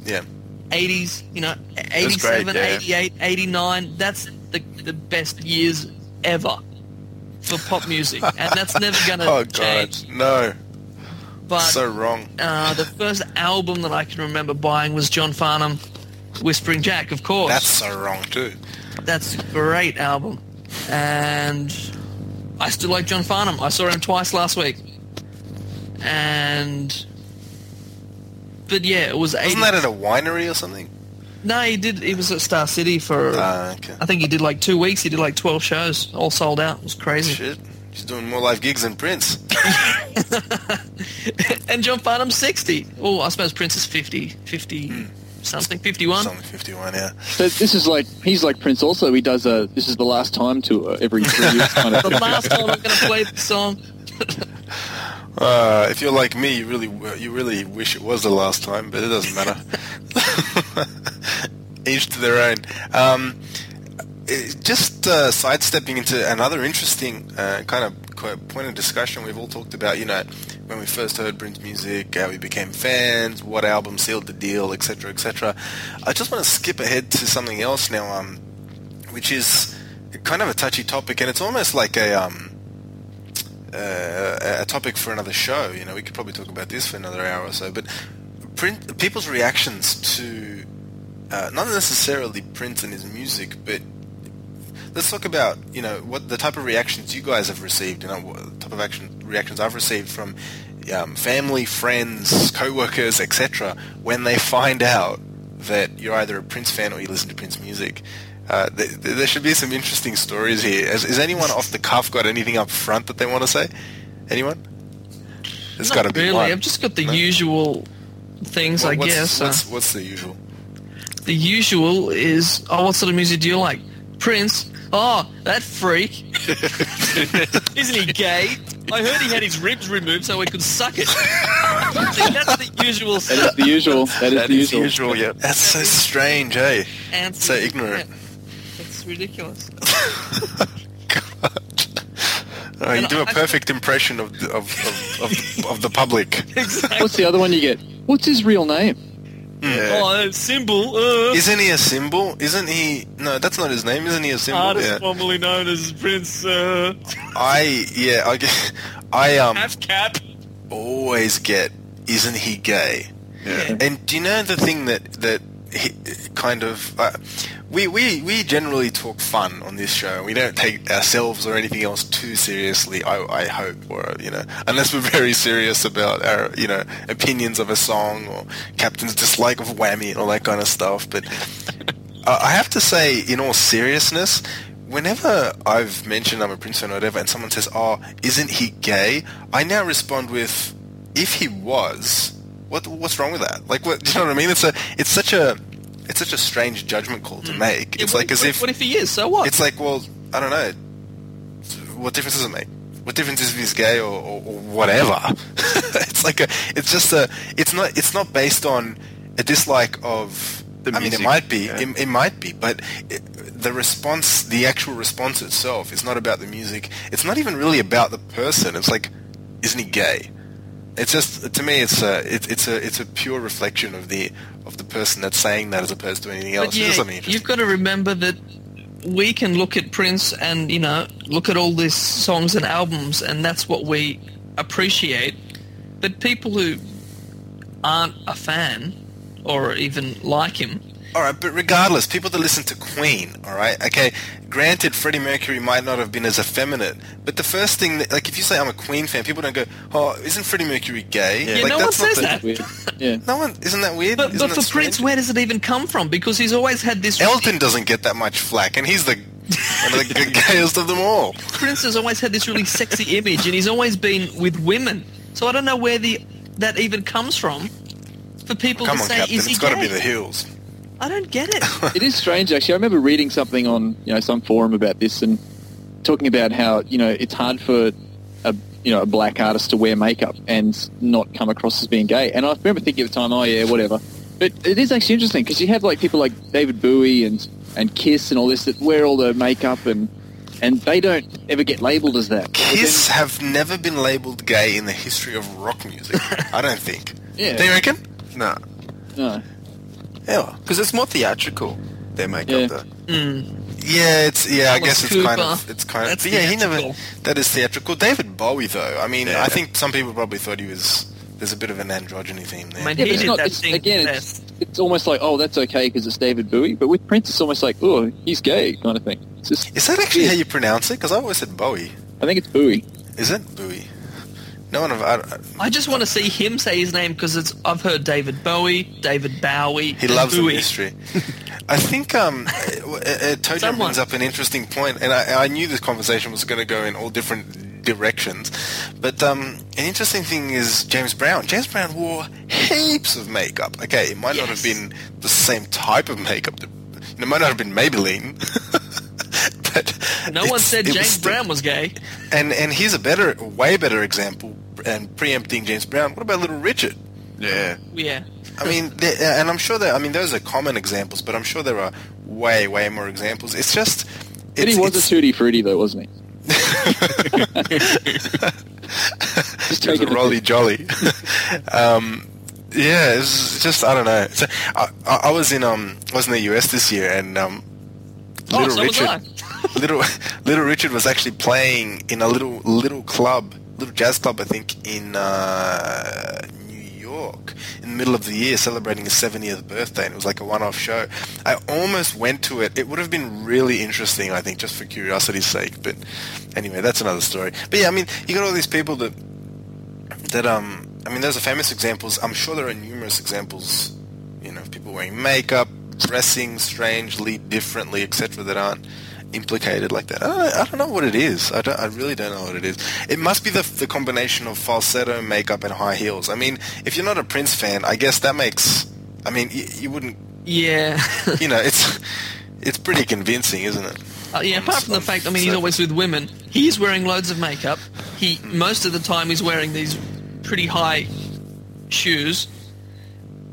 Yeah. 80s, you know, great, 87, yeah. 88, 89. That's the the best years ever for pop music, and that's never going to Oh God, change. no. But so wrong. uh, the first album that I can remember buying was John Farnham, Whispering Jack, of course. That's so wrong too. That's a great album. And I still like John Farnham. I saw him twice last week. And but yeah, it was 80. Wasn't that at a winery or something? No, he did he was at Star City for Ah, okay. I think he did like 2 weeks. He did like 12 shows, all sold out. It was crazy. Shit. She's doing more live gigs than Prince. and John Farnham's 60. Oh, I suppose Prince is 50, 50 something, 51. Something 51, yeah. So this is like he's like Prince. Also, he does a this is the last time tour every three years kind of The last time I'm going to play the song. Uh, if you're like me, you really you really wish it was the last time, but it doesn't matter. Each to their own. Um, just uh, sidestepping into another interesting uh, kind of point of discussion, we've all talked about, you know, when we first heard Prince music, how we became fans, what album sealed the deal, etc., etc. I just want to skip ahead to something else now, um, which is kind of a touchy topic, and it's almost like a um, uh, a topic for another show. You know, we could probably talk about this for another hour or so. But print, people's reactions to uh, not necessarily Prince and his music, but let's talk about you know what the type of reactions you guys have received. You know, what type of action reactions I've received from um, family, friends, co-workers, etc. When they find out that you're either a Prince fan or you listen to Prince music. Uh, th- th- there should be some interesting stories here. Has, has anyone off the cuff got anything up front that they want to say? Anyone? There's Not got to be really. one. I've just got the No? usual things, I what's, guess. What's, Uh, what's the usual? the usual is, oh, what sort of music do you like? Prince. Oh, that freak. Isn't he gay? I heard he had his ribs removed so he could suck it. See, that's the usual That is the usual. That is That the is usual. usual, yeah. That's so strange, eh? answer. So ignorant. Yeah. It's ridiculous. Oh, you do a perfect impression of the, of, of, of, of the public. exactly. What's the other one you get? What's his real name? Yeah. Oh, that symbol. Uh, Isn't he a symbol? Isn't he? No, that's not his name. Isn't he a symbol? artist Yeah. formerly known as Prince uh, I yeah. I get, I um Half Cap. always get. Isn't he gay? Yeah. And do you know the thing that that he, kind of uh, we, we we generally talk fun on this show. We don't take ourselves or anything else too seriously. I, I hope, or you know, unless we're very serious about our you know opinions of a song or Captain's dislike of Whammy and all that kind of stuff. But uh, I have to say, in all seriousness. Whenever I've mentioned I'm a Prince or whatever, and someone says, "Oh, isn't he gay?" I now respond with, "If he was, what what's wrong with that? Like, what do you know what I mean? It's a it's such a it's such a strange judgment call to mm. make. Yeah, It's what like as what- if what if he is? So what? it's like, well, I don't know. What difference does it make? What difference is if he's gay or, or, or whatever? it's like a. It's just a. It's not. It's not based on a dislike of. The I mean, it might be. yeah. It, it might be, but it, the response, the actual response itself, is not about the music. It's not even really about the person. It's like, isn't he gay? It's just to me, it's a. It, it's a. It's a pure reflection of the of the person that's saying that, as opposed to anything else. Yeah, you've got to remember that we can look at Prince and you know look at all these songs and albums, and that's what we appreciate. But people who aren't a fan or even like him, All right, but regardless, people that listen to Queen, all right, okay. Granted, Freddie Mercury might not have been as effeminate, but the first thing, that, like, if you say I'm a Queen fan, people don't go, "Oh, isn't Freddie Mercury gay?" Yeah, Yeah, like, no one not says the- that. Weird. Yeah. No one, isn't that weird? but, but for strange? Prince, where does it even come from? Because he's always had this. Elton doesn't get that much flack, and he's the one of the gayest of them all. Prince has always had this really sexy image, and he's always been with women. So I don't know where the that even comes from. For people Come to on, say, Captain, is he it's got to be the heels. I don't get it. It is strange, actually. I remember reading something on you know some forum about this and talking about how you know it's hard for a you know a black artist to wear makeup and not come across as being gay. And I remember thinking at the time, oh yeah, whatever. But it is actually interesting because you have like people like David Bowie and and Kiss and all this that wear all the makeup and and they don't ever get labelled as that. Kiss then- have never been labelled gay in the history of rock music. I don't think. Yeah. Do you reckon? No, no. Yeah. because it's more theatrical. Their makeup, Yeah. though. Yeah, it's yeah. I guess it's kind of it's kind of. But yeah, he never. That is theatrical. David Bowie, though. I mean, Yeah. I think some people probably thought he was. There's a bit of an androgyny theme there. I mean, Yeah, but it's not, it's, again, it's, it's almost like, oh, that's okay because it's David Bowie. But with Prince, it's almost like, oh, he's gay kind of thing. It's just, Is that actually Yeah. how you pronounce it? Because I always said Bowie. I think it's Bowie. Is it Bowie? No one of I, I- I just want to see him say his name because it's. I've heard David Bowie, David Bowie. he loves the Bowie. mystery. I think um, Tojo brings up an interesting point, and I, I knew this conversation was going to go in all different directions. But um, an interesting thing is James Brown. James Brown wore heaps of makeup. Okay, it might not have been the same type of makeup. That, it might not have been Maybelline. but No one said was James still- Brown was gay. And and here's a better, way better example, and preempting James Brown. What about Little Richard? Yeah. Yeah. I mean, there, and I'm sure that I mean those are common examples, but I'm sure there are way, way more examples. It's just, But he was it's, a tutti frutti, though, wasn't he? Just he was taking a it- rolly jolly. um, yeah, it's just I don't know. So, I, I I was in um I was in the US this year, and um, Oh, Little so was Richard, little Little Richard was actually playing in a little little club, little jazz club, I think, in uh, New York, in the middle of the year, celebrating his 70th birthday, and it was like a one-off show. I almost went to it. It would have been really interesting, I think, just for curiosity's sake. But anyway, that's another story. But yeah, I mean, you got all these people that that um, I mean, those are famous examples. I'm sure there are numerous examples, you know, of people wearing makeup, dressing strangely, differently, etc., that aren't implicated like that. I don't, know, I don't know what it is. I, don't, I really don't know what it is. It must be the, the combination of falsetto, makeup, and high heels. I mean, if you're not a Prince fan, I guess that makes. I mean, you, you wouldn't. Yeah. You know, it's it's pretty convincing, isn't it? Uh, yeah, apart from the fact, I mean, he's always with women. He's wearing loads of makeup. He most of the time he's wearing these pretty high shoes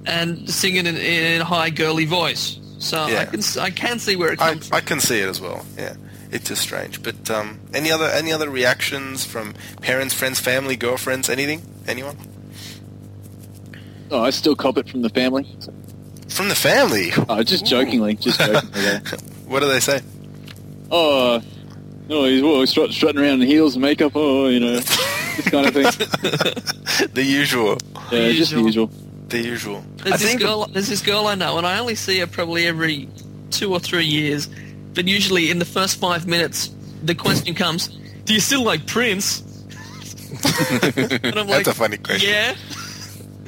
and singing in, in a high girly voice. So I can s- I can see where it I, comes from. I can see it as well. Yeah, it's just strange. But um, any other any other reactions from parents, friends, family, girlfriends, anything? Anyone Oh, I still cop it from the family. from the family? Oh, just jokingly, just jokingly. though. What do they say? Oh, no, he's well, he's strut, strutting around in heels and makeup. Oh, you know, this kind of thing. the usual. Yeah, just the Usual. usual. The usual. There's I this think- girl. There's this girl I know, and I only see her probably every two or three years. But usually, in the first five minutes, the question comes, "Do you still like Prince?" and I'm like, That's a funny question. "Yeah."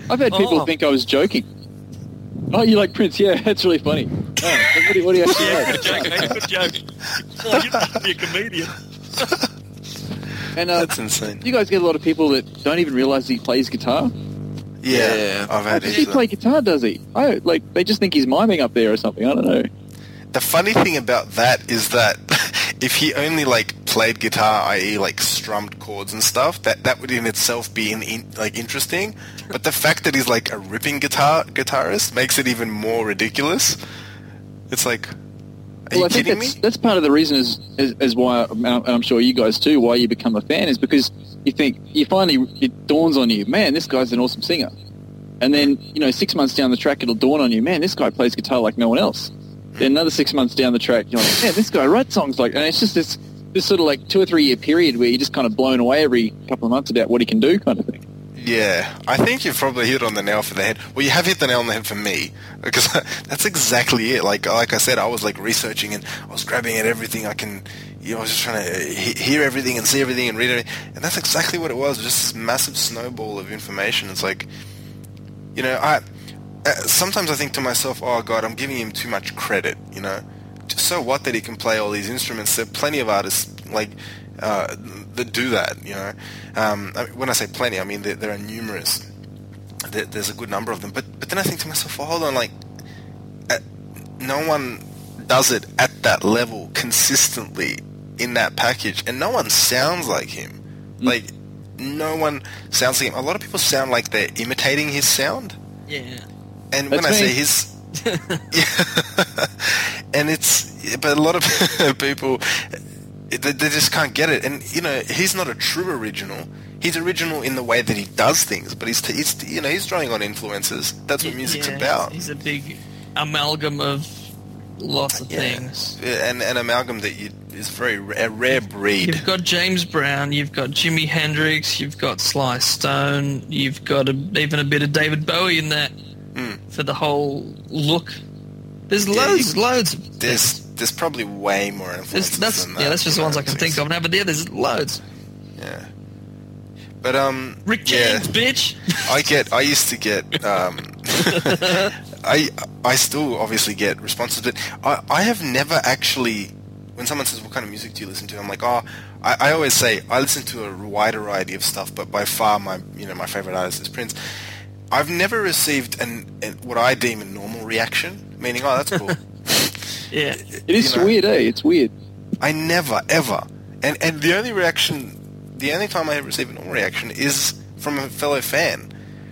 I've had people Oh. think I was joking. Oh, you like Prince? Yeah, that's really funny. Oh, what, do you, what do you actually Yeah, like? good joke, mate. Good joke. Oh, you must be a comedian. And uh, That's insane. you guys get a lot of people that don't even realize he plays guitar. Yeah, Yeah. I've had does he play guitar? Does he? I like they just think he's miming up there or something. I don't know. The funny thing about that is that if he only like played guitar, i.e., like strummed chords and stuff, that that would in itself be in, in, like interesting. But the fact that he's like a ripping guitar guitarist makes it even more ridiculous. It's like, are well, I think kidding me? that's, that's part of the reason is, is, is why, and I'm and I'm sure you guys too, why you become a fan is because you think you finally it dawns on you, man, this guy's an awesome singer, and then you know six months down the track it'll dawn on you, man, this guy plays guitar like no one else. Then another six months down the track, you're like, man, this guy writes songs like, and it's just this this sort of like two or three year period where you're just kind of blown away every couple of months about what he can do, kind of thing. Yeah, I think you've probably hit on the nail for the head. Well, you have hit the nail on the head for me because that's exactly it. Like, like I said, I was like researching and I was grabbing at everything I can. You know, I was just trying to hear everything and see everything and read it, and that's exactly what it was. Just this massive snowball of information. It's like, you know, I uh, sometimes I think to myself, oh God, I'm giving him too much credit. You know, so what that he can play all these instruments? There are plenty of artists like uh, that do that. You know, um, I mean, when I say plenty, I mean there, there are numerous. There, there's a good number of them. But but then I think to myself, well, hold on, like, uh, no one does it at that level consistently in that package, and no one sounds like him. Like, no one sounds like him. A lot of people sound like they're imitating his sound. Yeah. And when That's I say his, Yeah. and it's, but a lot of people, they, they just can't get it. And you know, he's not a true original. He's original in the way that he does things, but he's, he's you know, he's drawing on influences. That's what music's Yeah, about. He's a big amalgam of lots of Yeah. things. And an amalgam that you, is very a rare breed. You've got James Brown, you've got Jimi Hendrix, you've got Sly Stone, you've got a, even a bit of David Bowie in that Hmm. for the whole look. There's Yeah, loads, you- loads. There's there's probably way more influences that's than that. yeah, that's just the ones I can think of now. But yeah, there's loads. Yeah. But um, Rick yeah. James, bitch. I get. I used to get. Um, I I still obviously get responses, but I I have never actually. When someone says, "What kind of music do you listen to?" I'm like, "Oh, I, I always say I listen to a wide variety of stuff, but by far my you know my favorite artist is Prince." I've never received an, an what I deem a normal reaction, meaning, "Oh, that's cool." yeah, It is You know. weird, eh? It's weird. I never ever, and and the only reaction, the only time I ever receive a normal reaction is from a fellow fan.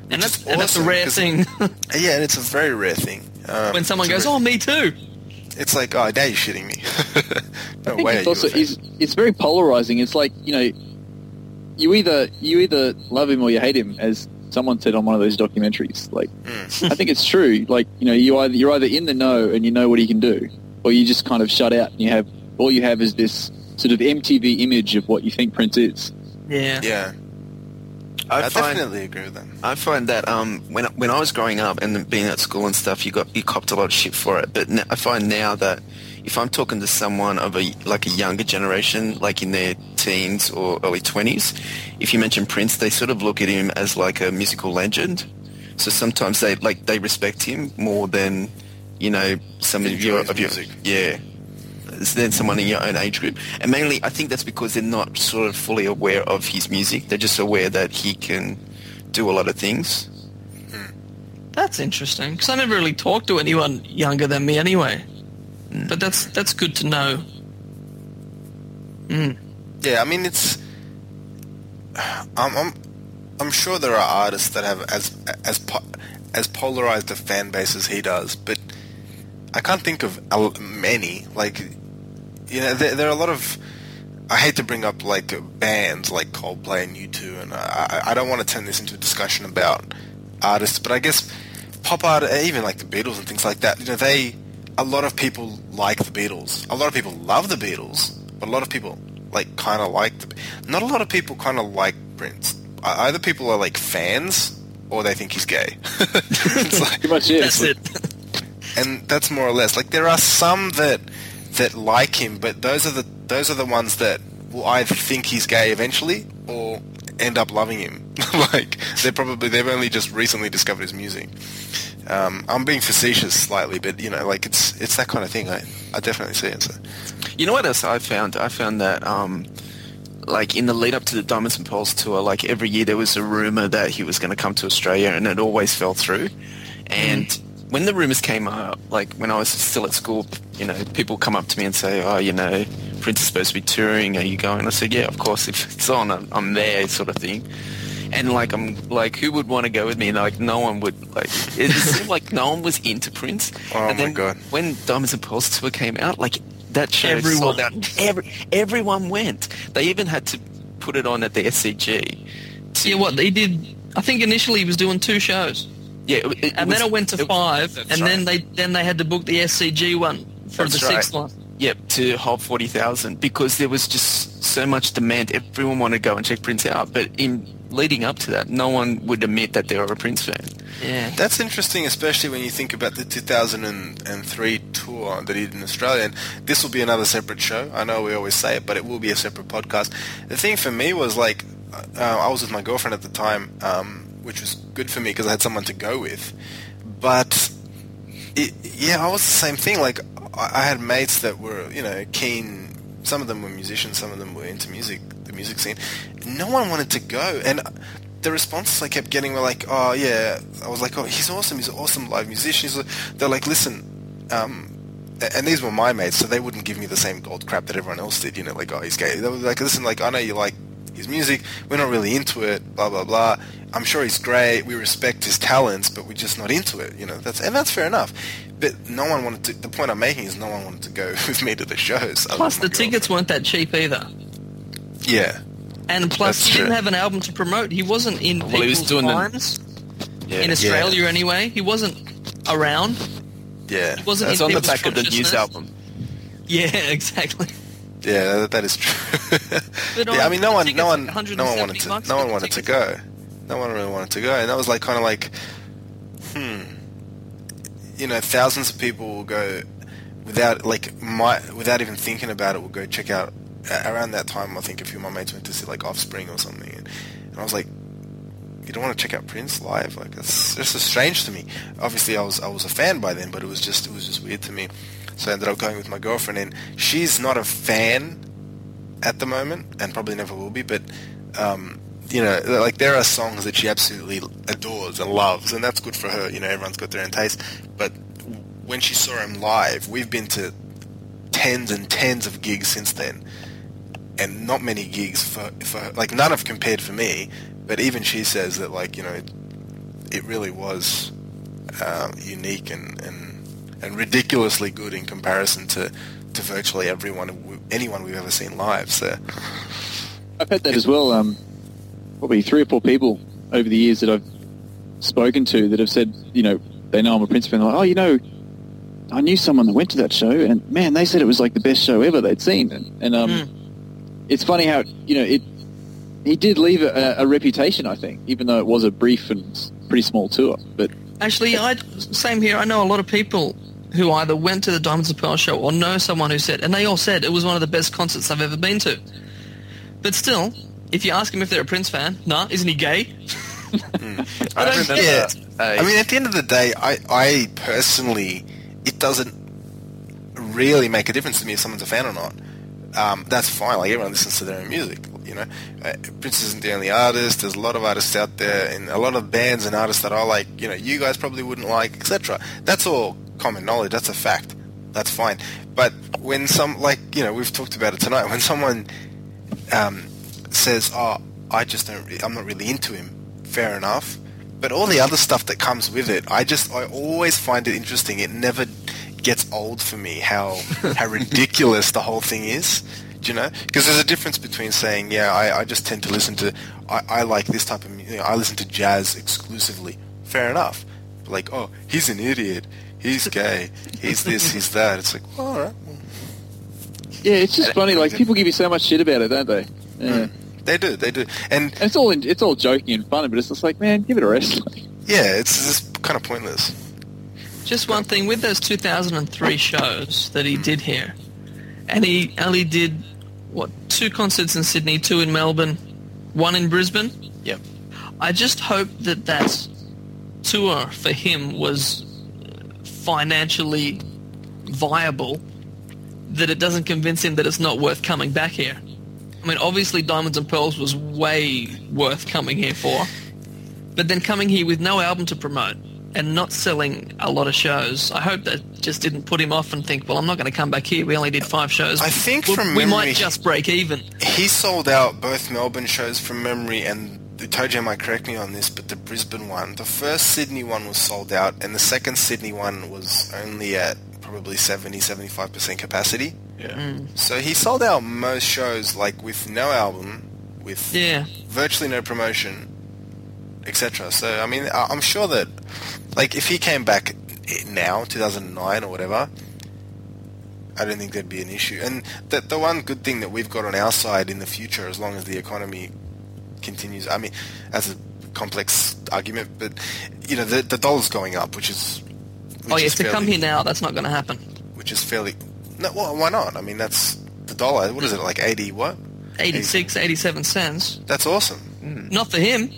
and that's is and that's a rare thing Yeah, and it's a very rare thing. Um, when someone goes, rare- "Oh, me too." It's like, oh, now you're shitting me. no I think way. it's also you a fan. it's, it's very polarizing. It's like you know, you either you either love him or you hate him, as someone said on one of those documentaries. Like, Hmm. I think it's true. Like you know, you either you're either in the know and you know what he can do, or you just kind of shut out and you have all you have is this sort of MTV image of what you think Prince is. Yeah, Yeah, I, I find definitely agree with them. I find that um, when when I was growing up and being at school and stuff, you got you copped a lot of shit for it. But n I I find now that if I'm talking to someone of a like a younger generation, like in their teens or early twenties, if you mention Prince, they sort of look at him as like a musical legend. So sometimes they like they respect him more than you know some of your of your music. yeah than someone in your own age group. And mainly, I think that's because they're not sort of fully aware of his music. They're just aware that he can do a lot of things. that's interesting because I never really talked to anyone younger than me anyway. Hmm. But that's that's good to know. Mm. Yeah, I mean, it's. I'm, I'm, I'm sure there are artists that have as as po- as polarized a fan base as he does, but I can't think of many. Like, you know, there, there are a lot of. I hate to bring up like bands like Coldplay and U2, and I, I I don't want to turn this into a discussion about artists, but I guess pop art, uh, even like the Beatles and things like that. You know, they a lot of people like the Beatles. A lot of people love the Beatles, but a lot of people like kind of like the. Not a lot of people kind of like Prince. Either people are like fans or they think he's gay. it's like, Pretty much it. That's it. And that's more or less like there are some that that like him, but those are the those are the ones that will either think he's gay eventually or end up loving him. like they're probably they've only just recently discovered his music. Um, I'm being facetious slightly, but you know, like it's it's that kind of thing. I I definitely see it. So. You know what else I found? I found that um, like in the lead up to the Diamonds and Pearls tour, like every year there was a rumor that he was going to come to Australia, and it always fell through. And when the rumors came up, like when I was still at school, you know, people come up to me and say, "Oh, you know, Prince is supposed to be touring. Are you going?" I said, "Yeah, of course. If it's on, I'm, I'm there," sort of thing. And like I'm like, who would want to go with me? And like, no one would. Like, it seemed like no one was into Prince. Oh and my God. When Diamonds and Pearls tour came out, like that show Everyone. sold out. Every, everyone went. They even had to put it on at the SCG. to- Yeah, what he did. I think initially he was doing two shows, Yeah, it, it and was- then it went to it- five, and right. then they then they had to book the SCG one for That's the right. sixth one. Yep, to hold 40,000 because there was just so much demand. Everyone wanted to go and check Prince out. But in leading up to that, no one would admit that they were a Prince fan. Yeah, That's interesting, especially when you think about the 2003 tour that he did in Australia. And this will be another separate show. I know we always say it, but it will be a separate podcast. The thing for me was like, uh, I was with my girlfriend at the time, um, which was good for me because I had someone to go with. But it, yeah, I was the same thing. Like, I, I had mates that were, you know, keen. Some of them were musicians, some of them were into music, the music scene. No one wanted to go, and the responses I kept getting were like, "Oh yeah," I was like, "Oh, he's awesome. He's an awesome live musician." They're like, "Listen," um, and these were my mates, so they wouldn't give me the same gold crap that everyone else did. You know, like, "Oh, he's gay." They were like, "Listen, like, I know you like his music. We're not really into it. Blah blah blah. I'm sure he's great. We respect his talents, but we're just not into it. You know, that's and that's fair enough. But no one wanted to. The point I'm making is no one wanted to go with me to the shows. other plus the my tickets weren't that cheap either. Yeah, and plus That's he didn't have an album to promote. He wasn't in Well, he was people's doing the- minds Yeah. in Australia anyway. He wasn't around. yeah. wasn't It's in on the back of the news album. Yeah, exactly. Yeah, that, that is true. Yeah, I mean, no one, no one, 170 no one wanted to, no one wanted to go. No one really wanted to go, and that was like kind of like, hmm, you know, thousands of people will go without like my without even thinking about it. Will go check out around that time. I think a few of my mates went to see like Offspring or something, and, and I was like, you don't want to check out Prince live? Like it's just so strange to me. Obviously, I was I was a fan by then, but it was just it was just weird to me. So I ended up going with my girlfriend, and she's not a fan at the moment, and probably never will be. But um, you know, like there are songs that she absolutely adores and loves, and that's good for her. You know, everyone's got their own taste. But when she saw him live, we've been to tens and tens of gigs since then, and not many gigs for for like none have compared for me. But even she says that like you know, it, it really was uh, unique and, and and ridiculously good in comparison to to virtually everyone anyone we've ever seen live. So I've had that as well. Um, probably three or four people over the years that I've spoken to that have said, you know, they know I'm a Prince fan. They're like, oh, you know, I knew someone that went to that show, and man, they said it was like the best show ever they'd seen. And, and um, Hmm. it's funny how you know it. He did leave a, a reputation, I think, even though it was a brief and pretty small tour. But Actually, I same here. I know a lot of people who either went to the Diamonds and Pearl show or know someone who said, and they all said it was one of the best concerts I've ever been to. But still, if you ask them if they're a Prince fan, nah, isn't he gay? I don't remember. get it. Uh, I mean, at the end of the day, I, I personally, it doesn't really make a difference to me if someone's a fan or not. Um, that's fine. Like everyone listens to their own music. You know, uh, Prince isn't the only artist. There's a lot of artists out there, and a lot of bands and artists that I like. You know, you guys probably wouldn't like, etc. That's all common knowledge. That's a fact. That's fine. But when some, like you know, we've talked about it tonight. When someone um, says, "Oh, I just don't. Re- I'm not really into him." Fair enough. But all the other stuff that comes with it, I just I always find it interesting. It never gets old for me how how ridiculous the whole thing is. Do you know? Because there's a difference between saying, "Yeah, I, I just tend to listen to. I, I like this type of. music, You know, I listen to jazz exclusively." Fair enough. Like, oh, he's an idiot. He's gay. He's this. He's that. It's like, well, all right. yeah, it's just funny. Like people give you so much shit about it, don't they? Yeah. Hmm. They do, they do, and And it's all in, it's all joking and fun, but it's just like, man, give it a rest. yeah, it's just kind of pointless. Just one thing with those 2003 shows that he did here, and he only did what two concerts in Sydney, two in Melbourne, one in Brisbane. Yep. I just hope that that tour for him was financially viable, that it doesn't convince him that it's not worth coming back here. I mean, obviously, Diamonds and Pearls was way worth coming here for, but then coming here with no album to promote and not selling a lot of shows, I hope that just didn't put him off and think, well, I'm not going to come back here. We only did five shows. I think we, from we memory- might just break even. He sold out both Melbourne shows from memory, and Tojo might correct me on this, but the Brisbane one, the first Sydney one was sold out, and the second Sydney one was only at probably 70, 75% capacity. Yeah. Mm. So he sold out most shows, like with no album, with Yeah. virtually no promotion, etc. So I mean, I- I'm sure that, like, if he came back now, 2009 or whatever, I don't think there'd be an issue. And the the one good thing that we've got on our side in the future, as long as the economy continues, I mean, that's a complex argument, but you know, the the dollar's going up, which is which oh, yes, is to come here now, that's not going to happen. which is fairly. No, well, why not? I mean, that's the dollar. What is it like? 80 what? 86, 87 cents. That's awesome. Hmm. Not for him.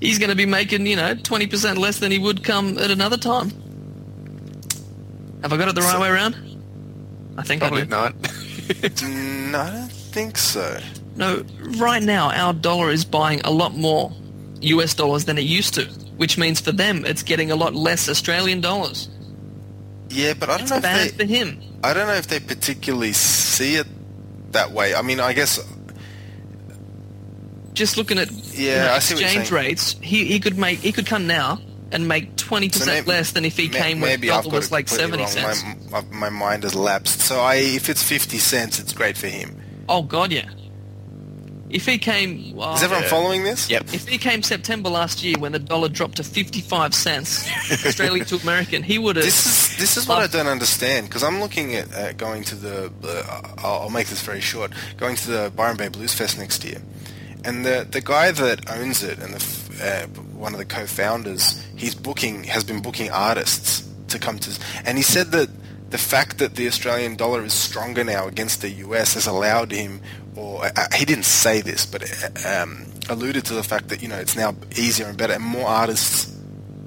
He's going to be making, you know, 20% less than he would come at another time. Have I got it the right So- way around? I think I Probably do. not. No, I don't think so. No, right now our dollar is buying a lot more US dollars than it used to, which means for them it's getting a lot less Australian dollars. Yeah, but I don't It's know if they. for him. I don't know if they particularly see it that way. I mean, I guess Just looking at Yeah, know, what you're exchange rates, he, he could make he could come now and make 20% so maybe- less than if he ma- came when maybe the I've dollar was like 70 wrong. cents. My, my, my mind has lapsed. So I, if it's 50 cents, it's great for him. Oh god, yeah. If he came, well, Is everyone following this? Yep. if he came September last year when the dollar dropped to 55 cents, Australian to American, he would have. This is this is what I don't understand because I'm looking at uh, going to the. Uh, I'll, I'll make this very short. Going to the Byron Bay Blues Fest next year, and the the guy that owns it and the uh, one of the co-founders, he's booking has been booking artists to come to, and he said that the fact that the Australian dollar is stronger now against the US has allowed him, or uh, he didn't say this, but uh, um, alluded to the fact that you know it's now easier and better, and more artists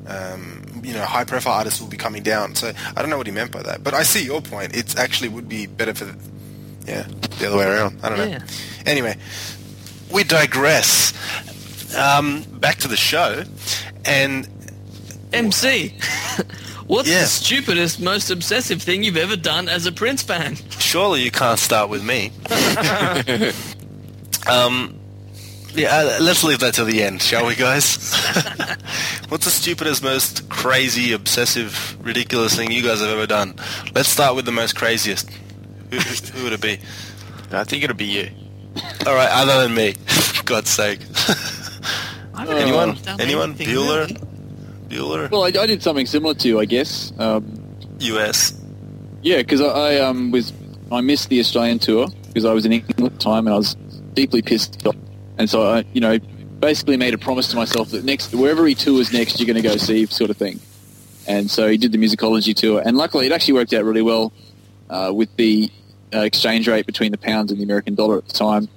um, you know, high profile artists will be coming down. So I don't know what he meant by that, but I see your point. It actually would be better for, the, yeah, the other way around. I don't know. Yeah. Anyway, we digress. Um, back to the show, and MC. What's Yeah. the stupidest, most obsessive thing you've ever done as a Prince fan? surely you can't start with me. um, yeah, uh, let's leave that till the end, shall we, guys? What's the stupidest, most crazy, obsessive, ridiculous thing you guys have ever done? Let's start with the most craziest. Who, who, who would it be? I think it'll be you. All right, other than me, God's sake. I haven't Anyone? really Anyone? anything, Bueller? Well, I, I did something similar to you, I guess. Um, U.S. yeah, because I, I um, was I missed the Australian tour because I was in England at the time and I was deeply pissed off. And so I, you know, basically made a promise to myself that next wherever he tours next, you're going to go see, sort of thing. And so he did the musicology tour, and luckily it actually worked out really well uh, with the uh, exchange rate between the pound and the American dollar at the time.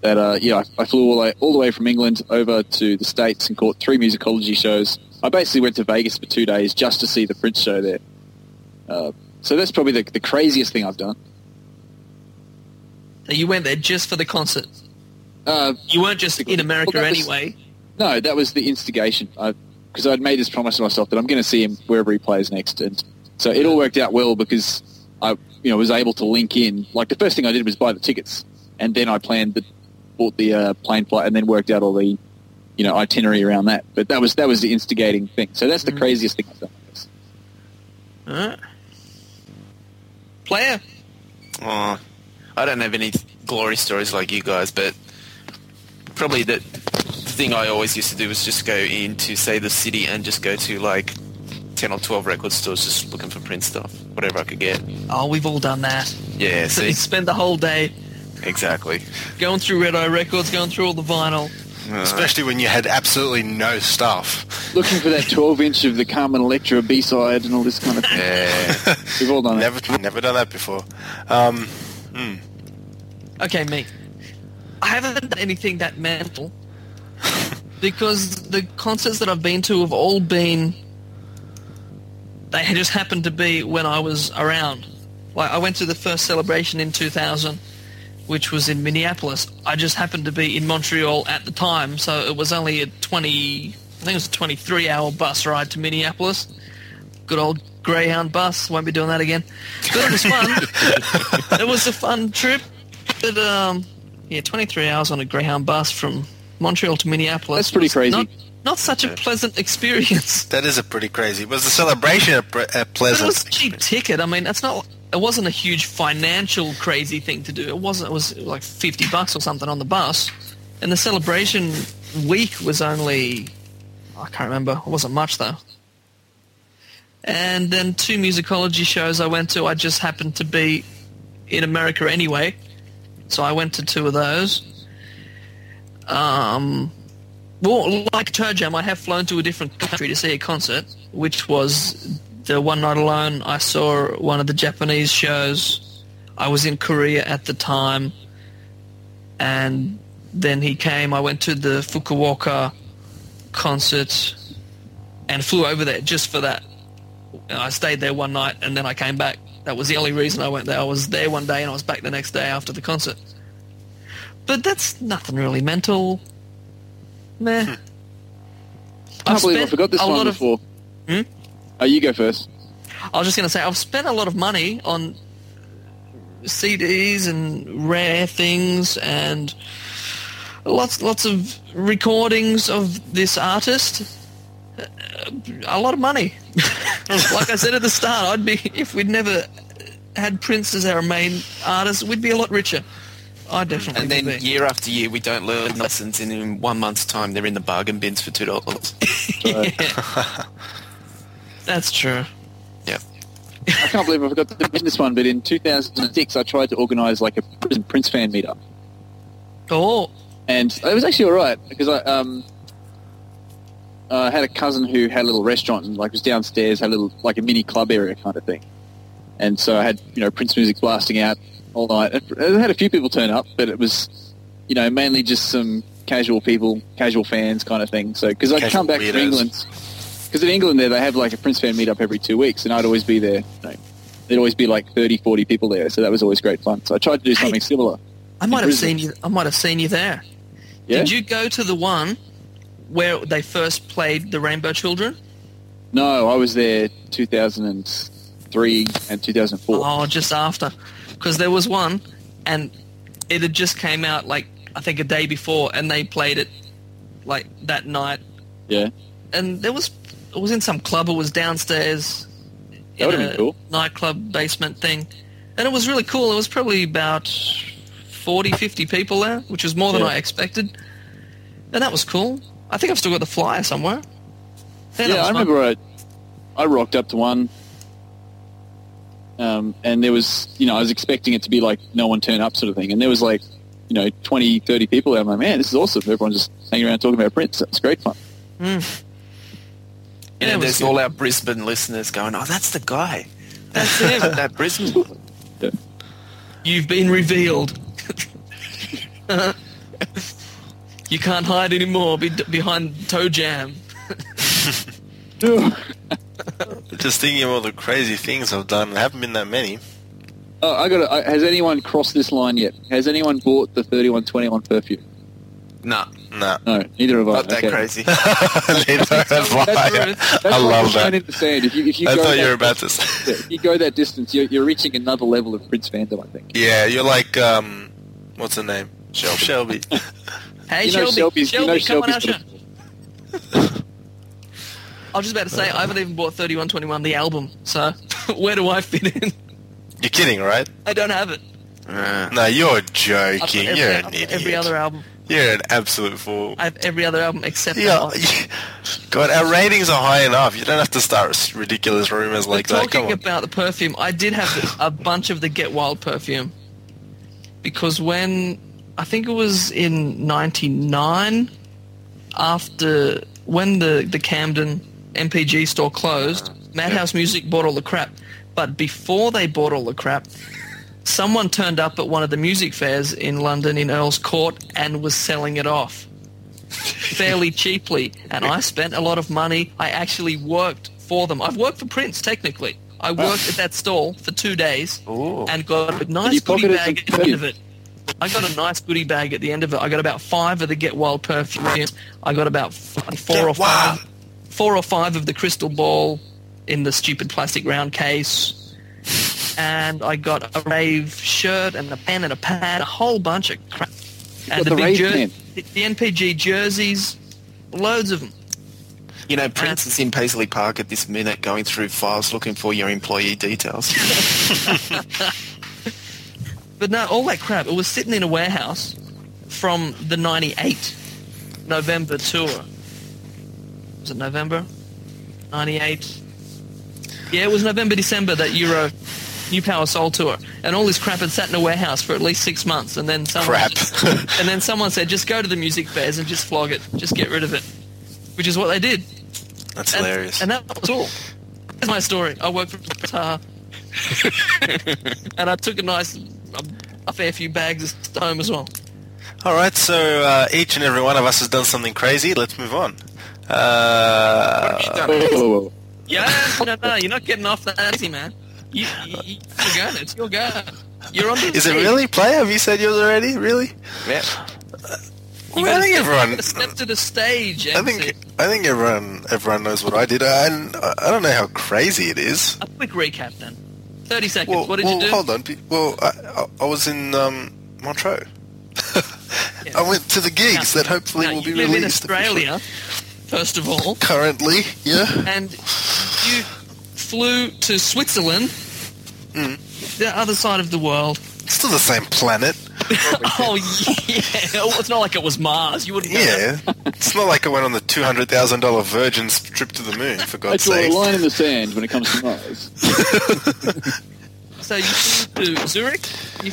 That uh, yeah, I, I flew all all the way from England over to the states and caught three musicology shows. I basically went to Vegas for two days just to see the Prince show there. Uh, so that's probably the, the craziest thing I've done. So you went there just for the concert. Uh, You weren't just in America Well, that was- anyway. no, that was the instigation. Because I'd made this promise to myself that I'm going to see him wherever he plays next, and so it all worked out well because I, you know, was able to link in. Like the first thing I did was buy the tickets, and then I planned the, bought the uh, plane flight, and then worked out all the, you know, itinerary around that. But that was that was the instigating thing. So that's the mm. craziest thing I've done. I. Alright. Player. Oh, I don't have any glory stories like you guys, but probably the, the thing I always used to do was just go into, say, the city and just go to like 10 or 12 record stores just looking for print stuff, whatever I could get. Oh, we've all done that. Yeah, So see? you spend the whole day exactly. Going through Red Eye Records, going through all the vinyl. Especially when you had absolutely no stuff. Looking for that 12 inch of the Carmen Electra B side and all this kind of thing. Yeah. We've all done it. Never, never done that before. Um, Okay, me. I haven't done anything that mental because the concerts that I've been to have all been. They just happened to be when I was around. Like I went to the first celebration in 2000, which was in Minneapolis. I just happened to be in Montreal at the time, so it was only a 20. I think it was a 23-hour bus ride to Minneapolis. Good old Greyhound bus. Won't be doing that again. But it was fun. it was a fun trip. But um, yeah, 23 hours on a Greyhound bus from Montreal to Minneapolis. That's pretty crazy. Not, not such a pleasant experience. that is a pretty crazy. Was the celebration a, pre- a But it was a cheap ticket. I mean, that's not. It wasn't a huge financial crazy thing to do. It wasn't. It was like 50 bucks or something on the bus, and the celebration week was only. I can't remember. It wasn't much though. And then two musicology shows I went to. I just happened to be in America anyway, so I went to two of those. Um, well, like Toe Jam, I have flown to a different country to see a concert, which was the one night alone. I saw one of the Japanese shows. I was in Korea at the time, and then he came. I went to the Fukuoka concert and flew over there just for that. I stayed there one night and then I came back. That was the only reason I went there. I was there one day and I was back the next day after the concert. But that's nothing really mental. Meh. I can't believe I forgot this one lot of- before. Hmm? Oh, you go first. I was just going to say, I've spent a lot of money on CDs and rare things and lots, lots of recordings of this artist. Uh, A lot of money. like I said at the start, I'd be if we'd never had Prince as our main artist, we'd be a lot richer. I definitely And then year after year, we don't learn lessons, and in one month's time, they're in the bargain bins for two dollars. That's true. yeah. I can't believe I forgot to mention this one, but in 2006 I tried to organise like a Prince- Prince fan meetup. Oh, and it was actually all right because I um uh, had a cousin who had a little restaurant and like was downstairs, had a little like a mini club area kind of thing, and so I had you know Prince music blasting out all night. It, it had a few people turn up, but it was you know mainly just some casual people, casual fans kind of thing. So because I'd come back weirdos. from England, because in England there they have like a Prince fan meetup every two weeks, and I'd always be there. You know, there'd always be like 30, 40 people there, so that was always great fun. So I tried to do Hey. something similar. I might have Brisbane. seen you. I might have seen you there. Yeah. Did you go to the one where they first played the Rainbow Children? No, I was there 2003 and 2004. Oh, just after, because there was one, and it had just came out like I think a day before, and they played it like that night, Yeah, and there was it was in some club. It was downstairs That in a cool. nightclub basement thing, and it was really cool. It was probably about 40, 50 people there, which was more than Yeah. I expected, and that was cool. I think I've still got the flyer somewhere. yeah. I remember I, I rocked up to one, um, and there was, you know, I was expecting it to be like no one turn up sort of thing, and there was like, you know, 20, 30 people there. I'm like, man, this is awesome. Everyone just hanging around talking about Prince. It's great fun. Yeah, And it there's good. all our Brisbane listeners going, "Oh, that's the guy. That's it. that Brisbane." Yeah. You've been revealed. you can't hide anymore be- behind toe jam. Just thinking of all the crazy things I've done. There haven't been that many. Oh, I got. to Has anyone crossed this line yet? Has anyone bought the 3121 perfume? Nah, Nah. No, neither have I. not that Okay. crazy. Neither have That's I. That's I love that. in the sand. If you, if you I go thought that, you were about to say. if you go that distance, you're, you're reaching another level of Prince fandom. I think. Yeah, you're like, um, what's her name? Shelby. Shelby. Hey, You know Shelby, Shelby's- you know Shelby, come on Shelby's our. I was just about to say, I haven't even bought 3121, the album, so where do I fit in? You're kidding, right? I don't have it. Uh, No, you're joking. every, You're an idiot. every other album. You're an absolute fool. I have every other album except Yeah. God, our ratings are high enough. You don't have to start ridiculous rumors like But that. talking about the perfume, I did have a bunch of the Get Wild perfume. because when I think it was in '99, after when the the Camden NPG store closed, Madhouse Music bought all the crap. But before they bought all the crap, someone turned up at one of the music fairs in London in Earl's Court and was selling it off fairly cheaply. And I spent a lot of money. I actually worked for them. I've worked for Prince technically. I worked at that stall for two days Ooh. and got a nice goodie bag at the end of it. I got a nice goodie bag at the end of it. I got about five of the Get Wild perfumes. I got about four Get or five, Wild. four or five of the crystal ball in the stupid plastic round case. And I got a rave shirt and a pen and a pad, a whole bunch of crap. And the, the big jer- the, the NPG jerseys, loads of them. You know, Prince is in Paisley Park at this minute going through files looking for your employee details. But no, all that crap, it was sitting in a warehouse from the 98 November tour. Was it November? 98? Yeah, it was November, December, that Euro New Power Soul tour. And all this crap had sat in a warehouse for at least six months. And then someone, Crap. and then someone said, just go to the music fairs and just flog it. Just get rid of it. Which is what they did. That's And, hilarious. and that was all. That's my story. I worked for Qatar. and I took a nice, a, a fair few bags of home as well. All right, so uh, each and every one of us has done something crazy. Let's move on. Uh, What have you Whoa, done? whoa, whoa. Yeah, no, no, you're not getting off that easy, man. You, you, you- you're going. It's your go. You're on the is it really play? Have you said yours already? Really? Yeah. You Well, I think step, everyone- you step to the stage. I think I think everyone everyone knows what I did, and I I don't know how crazy it is. a quick recap then. Thirty seconds. Well, what did well you do? hold on. Well, I, I, I was in um, Montreux. I went to the gigs Now- that hopefully will be you in released. officially. Australia, first of all, Currently, yeah. and you flew to Switzerland, Mm. the other side of the world. Still the same planet. Oh yeah, it's not like it was Mars. You wouldn't. Yeah. it's not like I went on the two hundred thousand dollar Virgin trip to the moon. For I God's draw a line in the sand when it comes to Mars. So you flew to Zurich. You,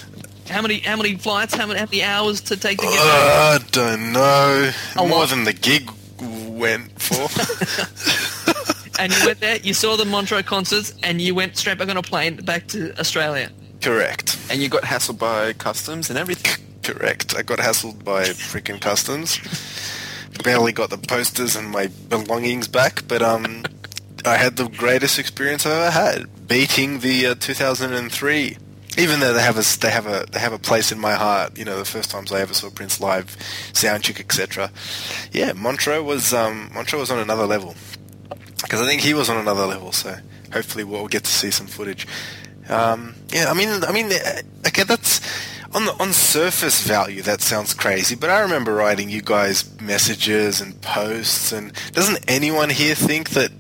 how many? How many flights? How many? How many hours to take to get there? Uh, I don't know. A More lot. than the gig went for. And you went there. You saw the Montreux concerts, and you went straight back on a plane back to Australia. Correct. And you got hassled by customs and everything. Correct. I got hassled by freaking customs. Barely got the posters and my belongings back, but um, I had the greatest experience I've ever had, beating the uh, 2003. Even though they have a they have a they have a place in my heart, you know, the first times I ever saw Prince live, soundcheck, etc. Yeah, Montreux was um, Montreux was on another level because I think he was on another level. So hopefully we'll get to see some footage. Um, yeah, I mean, I mean, uh, okay, that's on the on surface value. That sounds crazy, but I remember writing you guys messages and posts, and doesn't anyone here think that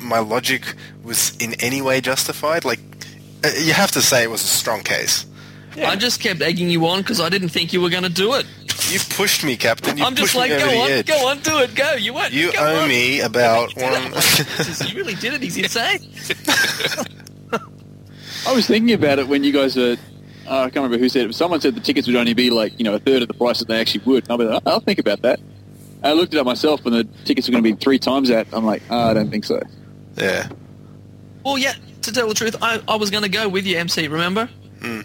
my logic was in any way justified? Like, uh, you have to say it was a strong case. I just kept egging you on because I didn't think you were going to do it. You pushed me, Captain. You I'm just like, go on, edge. go on, do it, go. You won't. You go owe on. me about You did one. it. Jesus, you really did it. He's insane. I was thinking about it when you guys were. Uh, I can't remember who said it. But someone said the tickets would only be like you know a third of the price that they actually would. And I'll be like, "Oh, I'll think about that. I looked it up myself, and the tickets were going to be three times that. I'm like, oh, I don't think so. yeah. Well, yeah. To tell the truth, I, I was going to go with you, MC. Remember? Hmm.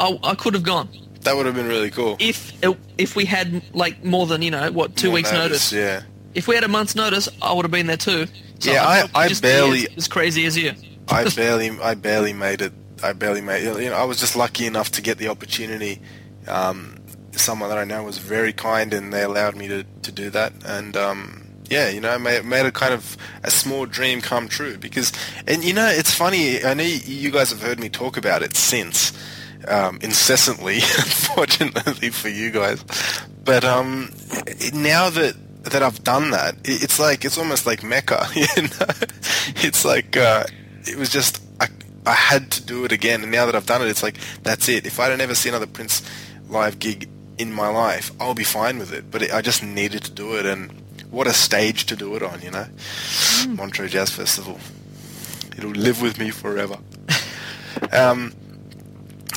I, I could have gone That would have been really cool. if it, if we had like more than you know what two More weeks notice. Yeah. If we had a month's notice, I would have been there too. So Yeah, I'd I- I barely- as, as crazy as you. I barely, I barely made it. I barely made. You know, I was just lucky enough to get the opportunity. Um, someone that I know was very kind, and they allowed me to, to do that. And um, yeah, you know, made made a kind of a small dream come true. Because, and you know, it's funny. I know you guys have heard me talk about it since. Um, incessantly, unfortunately for you guys, but um, now that that I've done that, it's like it's almost like Mecca. You know, it's like uh, it was just I, I had to do it again, and now that I've done it, it's like that's it. If I don't ever see another Prince live gig in my life, I'll be fine with it. But it, I just needed to do it, and what a stage to do it on, you know, Montreux Jazz Festival. It'll live with me forever. um,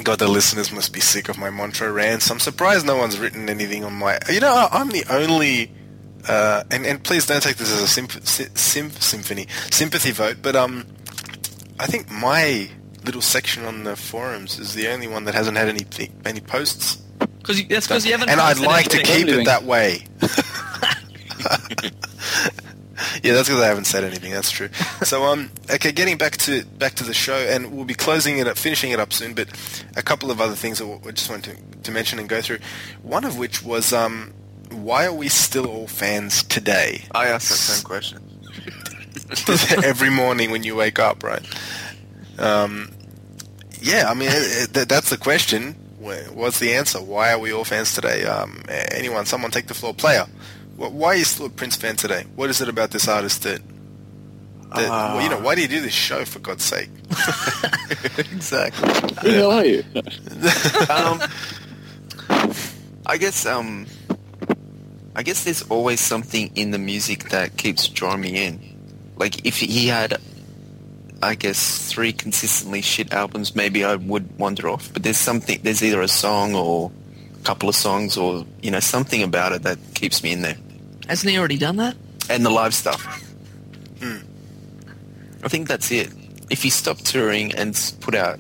God, the listeners must be sick of my Montreux rants. I'm surprised no one's written anything on my. You know, I'm the only. Uh, and and please don't take this as a symp- sy- symphony sympathy vote, but um, I think my little section on the forums is the only one that hasn't had any any posts. Because that's because you haven't. and I'd like to keep it that way. yeah, that's because I haven't said anything. That's true. So, um, okay, getting back to back to the show, and we'll be closing it up, finishing it up soon. But a couple of other things that I just wanted to, to mention and go through. One of which was, um, why are we still all fans today? I asked that same question. Every morning when you wake up, right? Um, yeah, I mean, it, it, that's the question. What's the answer? Why are we all fans today? Um, anyone, someone take the floor. Player, why are you still a Prince fan today? What is it about this artist that, that well, you know, why do you do this show for God's sake? exactly. Who the hell are you? um, I guess um, I guess there's always something in the music that keeps drawing me in. Like if he had, I guess three consistently shit albums, maybe I would wander off. But there's something. There's either a song or a couple of songs, or you know something about it that keeps me in there. Hasn't he already done that? And the live stuff. I think that's it. If he stopped touring and put out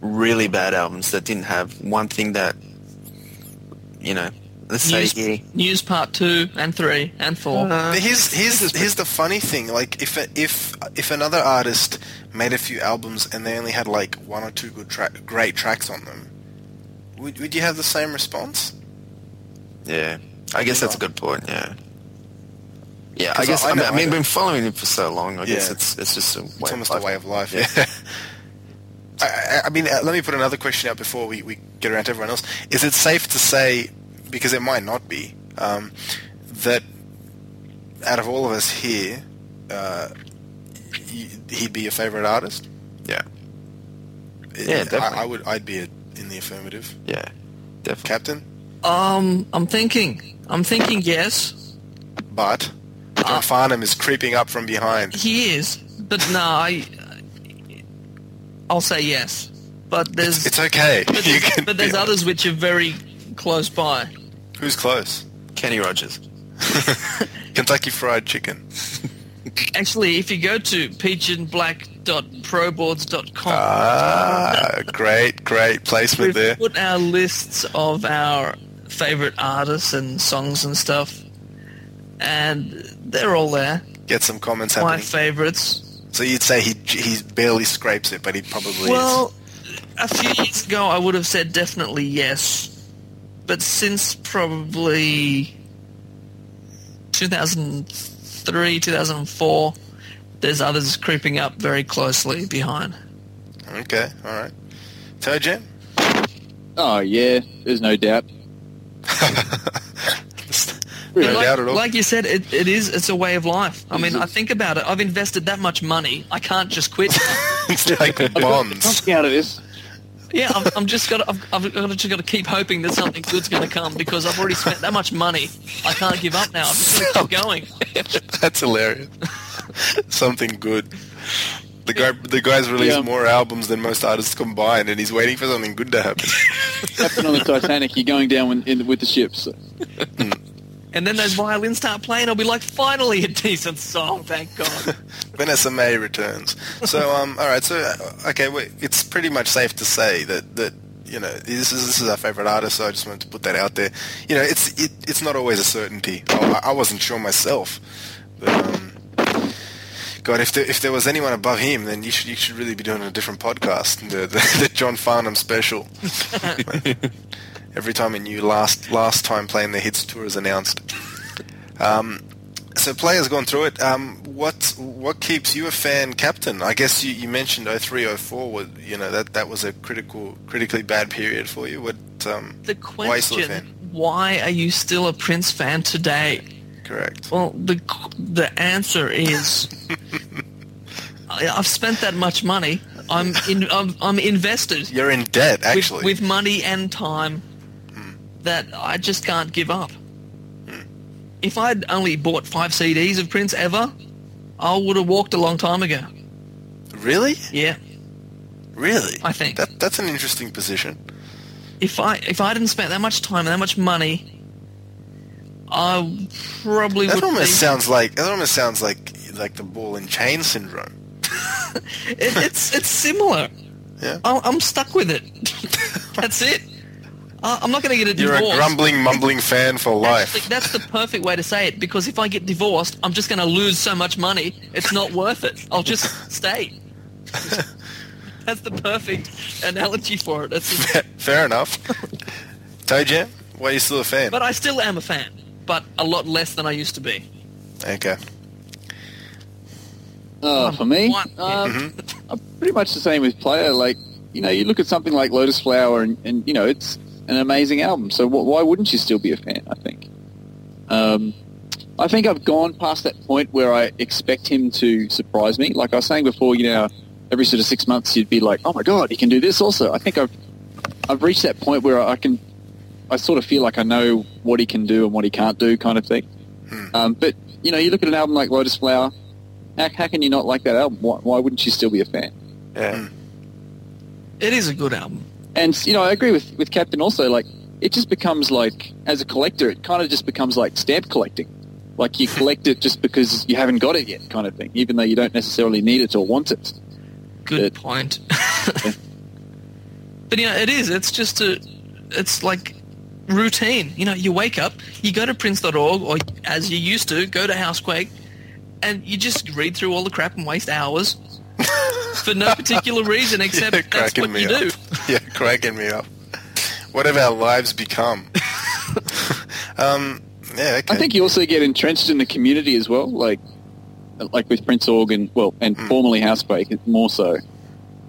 really bad albums that didn't have one thing that, you know, let's News, say he, News Part Two and Three and Four. Uh, here's here's here's the funny thing. Like if if if another artist made a few albums and they only had like one or two good tra- great tracks on them, would would you have the same response? yeah, I guess that's a good point. Yeah, yeah. I guess I I, mean, I I know- been following him for so long. I guess it's it's just a way. It's almost of life. a way of life. Yeah. Yeah. I, I- I mean, uh, let me put another question out before we, we get around to everyone else. Is it safe to say, because it might not be, um, that out of all of us here, uh, he'd be your favorite artist? Yeah, Yeah, I- definitely. I, would. I'd be a, in the affirmative. yeah, definitely. Captain, Um, I'm thinking. I'm thinking yes. but John Farnham is creeping up from behind. He is, but no, I. I'll say yes, but there's It's okay. but You there's, can but be there's honest. others which are very close by. Who's close? Kenny Rogers. Kentucky Fried Chicken. Actually, if you go to pigeonblack.proboards.com, Ah, great, great placement we've there. put our lists of our favorite artists and songs and stuff, and they're all there. Get some comments My happening. favorites. So you'd say he he barely scrapes it, but he probably Well, a few years ago, I would have said definitely yes, but since probably 2003, 2004, there's others creeping up very closely behind. Okay, all right. Toe Jam? Oh yeah, there's no doubt. no like, doubt at all. like you said, it, it is. It's a way of life. I mean, I think about it. I've invested that much money. I can't just quit. it's like bonds. Something out of this. yeah, I'm, I'm just got. I've, I've just got to keep hoping that something good's going to come because I've already spent that much money. I can't give up now. I'm just going to keep going. That's hilarious. Something good. The guy, the guy's released Yeah. more albums than most artists combined, and he's waiting for something good to happen. Captain on the Titanic, you're going down when, in, with the ships. And then those violins start playing. I'll be like, finally a decent song. Thank God. Vanessa-Mae returns. So, um, all right. So, uh, okay, wait, it's pretty much safe to say that that you know this is this is our favorite artist. So I just wanted to put that out there. You know, it's it, it's not always a certainty. I, I wasn't sure myself, but um, God, if there if there was anyone above him, then you should you should really be doing a different podcast, the the, the John Farnham special. Every time a new last last time playing the hits tour is announced. Um, so players gone through it. Um, what what keeps you a fan, captain? I guess you, you mentioned 03, 04 was you know that that was a critical critically bad period for you. What um, The why you still a question: fan? Why are you still a Prince fan today? Correct. Well, the the answer is I- I've spent that much money. I'm in. I'm, I'm invested You're in debt, actually. with money and time hmm. that I just can't give up. Hmm. If I'd only bought five CDs of Prince ever, I would have walked a long time ago. really? Yeah. Really? I think. that that's an interesting position. If I if I didn't spend that much time and that much money, I probably That almost be, sounds like that almost sounds like like the ball and chain syndrome. It, it's it's similar. Yeah. I, I'm stuck with it. That's it. I, I'm not going to get a You're divorce. a grumbling, mumbling fan for life. Actually, that's the perfect way to say it because if I get divorced, I'm just going to lose so much money. It's not worth it. I'll just stay. that's the perfect analogy for it. That's Fair enough. Toe Jam, why are you still a fan? but I still am a fan, but a lot less than I used to be. Okay. Uh, for me, One. um, I'm pretty much the same with Player. Like, you know, you look at something like Lotusflow3r, and, and you know, it's an amazing album. So wh- why wouldn't you still be a fan? I think. Um, I think I've gone past that point where I expect him to surprise me. Like I was saying before, you know, every sort of six months you'd be like, "Oh my god, he can do this!" Also, I think I've I've reached that point where I can, I sort of feel like I know what he can do and what he can't do, kind of thing. Um, but you know, you look at an album like Lotusflow3r. How, how can you not like that album? Why, why wouldn't you still be a fan? Yeah. It is a good album. And you know, I agree with with Captain also. Like, it just becomes like, as a collector, it kind of just becomes like stamp collecting. Like you collect it just because you haven't got it yet, kind of thing. Even though you don't necessarily need it or want it. Good It- point. but you know, it is. It's just a. It's like routine. You know, you wake up, you go to Prince.org, or as you used to, go to Housequake, and you just read through all the crap and waste hours for no particular reason except Yeah, that's what me you do. yeah, cracking me up. What have our lives become? um, yeah, okay. I think you also get entrenched in the community as well, like like with Prince Organ, well, and Hmm. formerly Housequake, more so.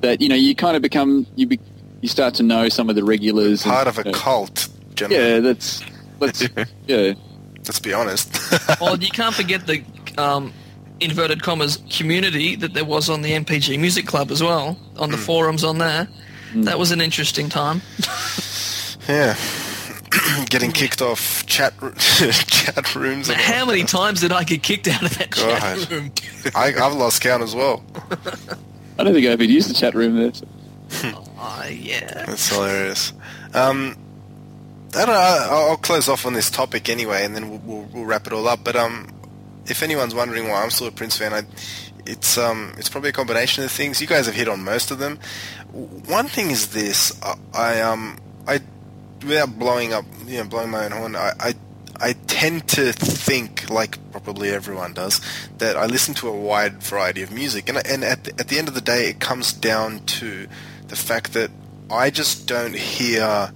That you know, you kind of become you be, you start to know some of the regulars. and, part of a you know, cult, gentlemen. Yeah, that's let's yeah. Let's be honest. Well, you can't forget the um, inverted commas community that there was on the NPG Music Club as well, on the forums on there. That was an interesting time. yeah. Getting kicked off chat chat rooms. and How many that. times did I get kicked out of that God. chat room? I, I've lost count as well. I don't think I've ever used the chat room there. so- Oh, yeah. That's hilarious. Um, I don't know. I'll, close off on this topic anyway, and then we'll, we'll, we'll wrap it all up. But um, if anyone's wondering why I'm still a Prince fan, I, it's um, it's probably a combination of things. You guys have hit on most of them. One thing is this: I, I um, I without blowing up, you know, blowing my own horn, I, I I tend to think, like probably everyone does, that I listen to a wide variety of music, and and at the, at the end of the day, it comes down to the fact that I just don't hear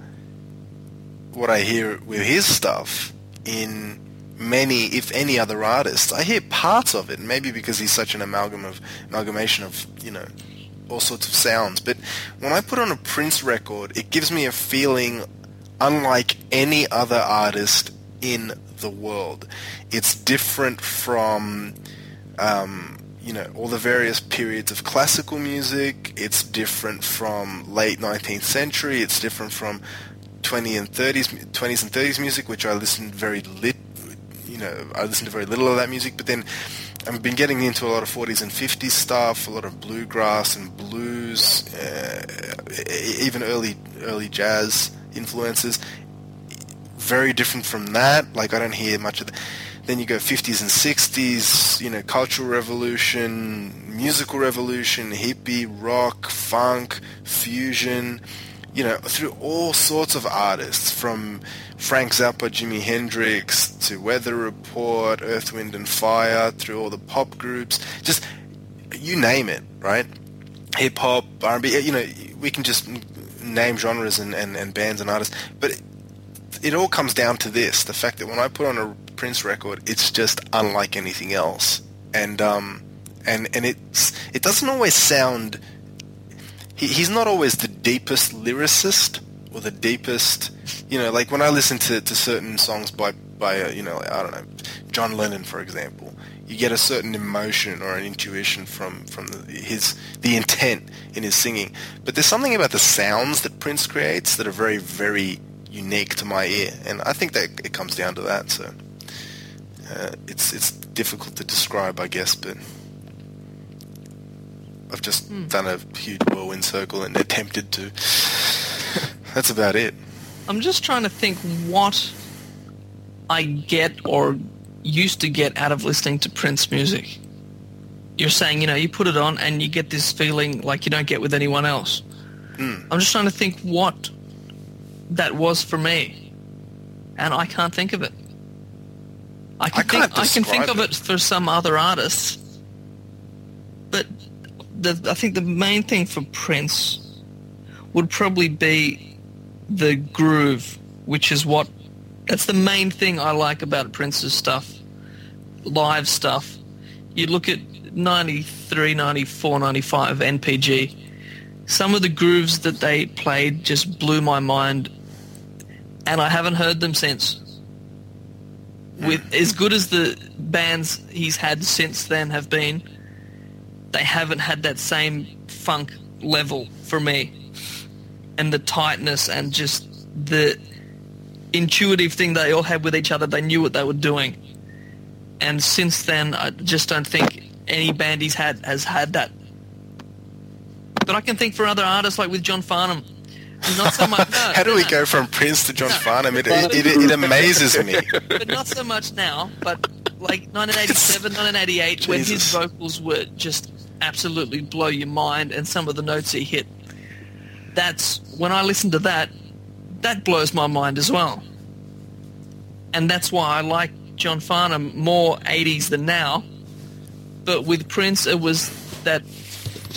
what I hear with his stuff in many, if any, other artists. I hear parts of it, maybe because he's such an amalgam of amalgamation of you know all sorts of sounds. But when I put on a Prince record, it gives me a feeling unlike any other artist in the world. It's different from um, you know all the various periods of classical music. It's different from late 19th century. It's different from 20 and 30s 20s and 30s music, which I listened very lit. You know, I listened to very little of that music, but then I've been getting into a lot of 40s and 50s stuff, a lot of bluegrass and blues, uh, even early early jazz influences. Very different from that. Like I don't hear much of. The, then you go 50s and 60s, you know, cultural revolution, musical revolution, hippie, rock, funk, fusion, you know, through all sorts of artists, from Frank Zappa, Jimi Hendrix, to Weather Report, Earth, Wind and Fire, through all the pop groups, just you name it, right? Hip hop, R&B, you know, we can just name genres and, and, and bands and artists, but it, it all comes down to this: the fact that when I put on a Prince record, it's just unlike anything else, and um, and and it's it doesn't always sound. He, he's not always the deepest lyricist or the deepest, you know, like when I listen to, to certain songs by by uh, you know, I don't know, John Lennon, for example. You get a certain emotion or an intuition from from the, his the intent in his singing, but there's something about the sounds that Prince creates that are very very unique to my ear, and I think that it comes down to that. So uh, it's it's difficult to describe, I guess, but I've just Hmm. done a huge whirlwind circle and attempted to. That's about it. I'm just trying to think what I get or used to get out of listening to Prince music. You're saying, you know, you put it on and you get this feeling like you don't get with anyone else. I'm just trying to think what that was for me, and I can't think of it. I can I can't think I can think of it. it for some other artists, but the, I think the main thing for Prince would probably be the groove, which is what that's the main thing I like about Prince's stuff, live stuff. You look at 93, 94, 95 NPG. Some of the grooves that they played just blew my mind, and I haven't heard them since. With as good as the bands he's had since then have been, they haven't had that same funk level for me and the tightness and just the intuitive thing they all had with each other. They knew what they were doing. And since then, I just don't think any band he's had has had that. But I can think for other artists like with John Farnham. Not so much. No, How do we no, go from Prince to John No. Farnham? It, it, it, it amazes me. But not so much now. But like 1987, 1988, when his vocals were just absolutely blow your mind, and some of the notes he hit. That's when I listen to that. That blows my mind as well. And that's why I like John Farnham more 80s than now. But with Prince, it was that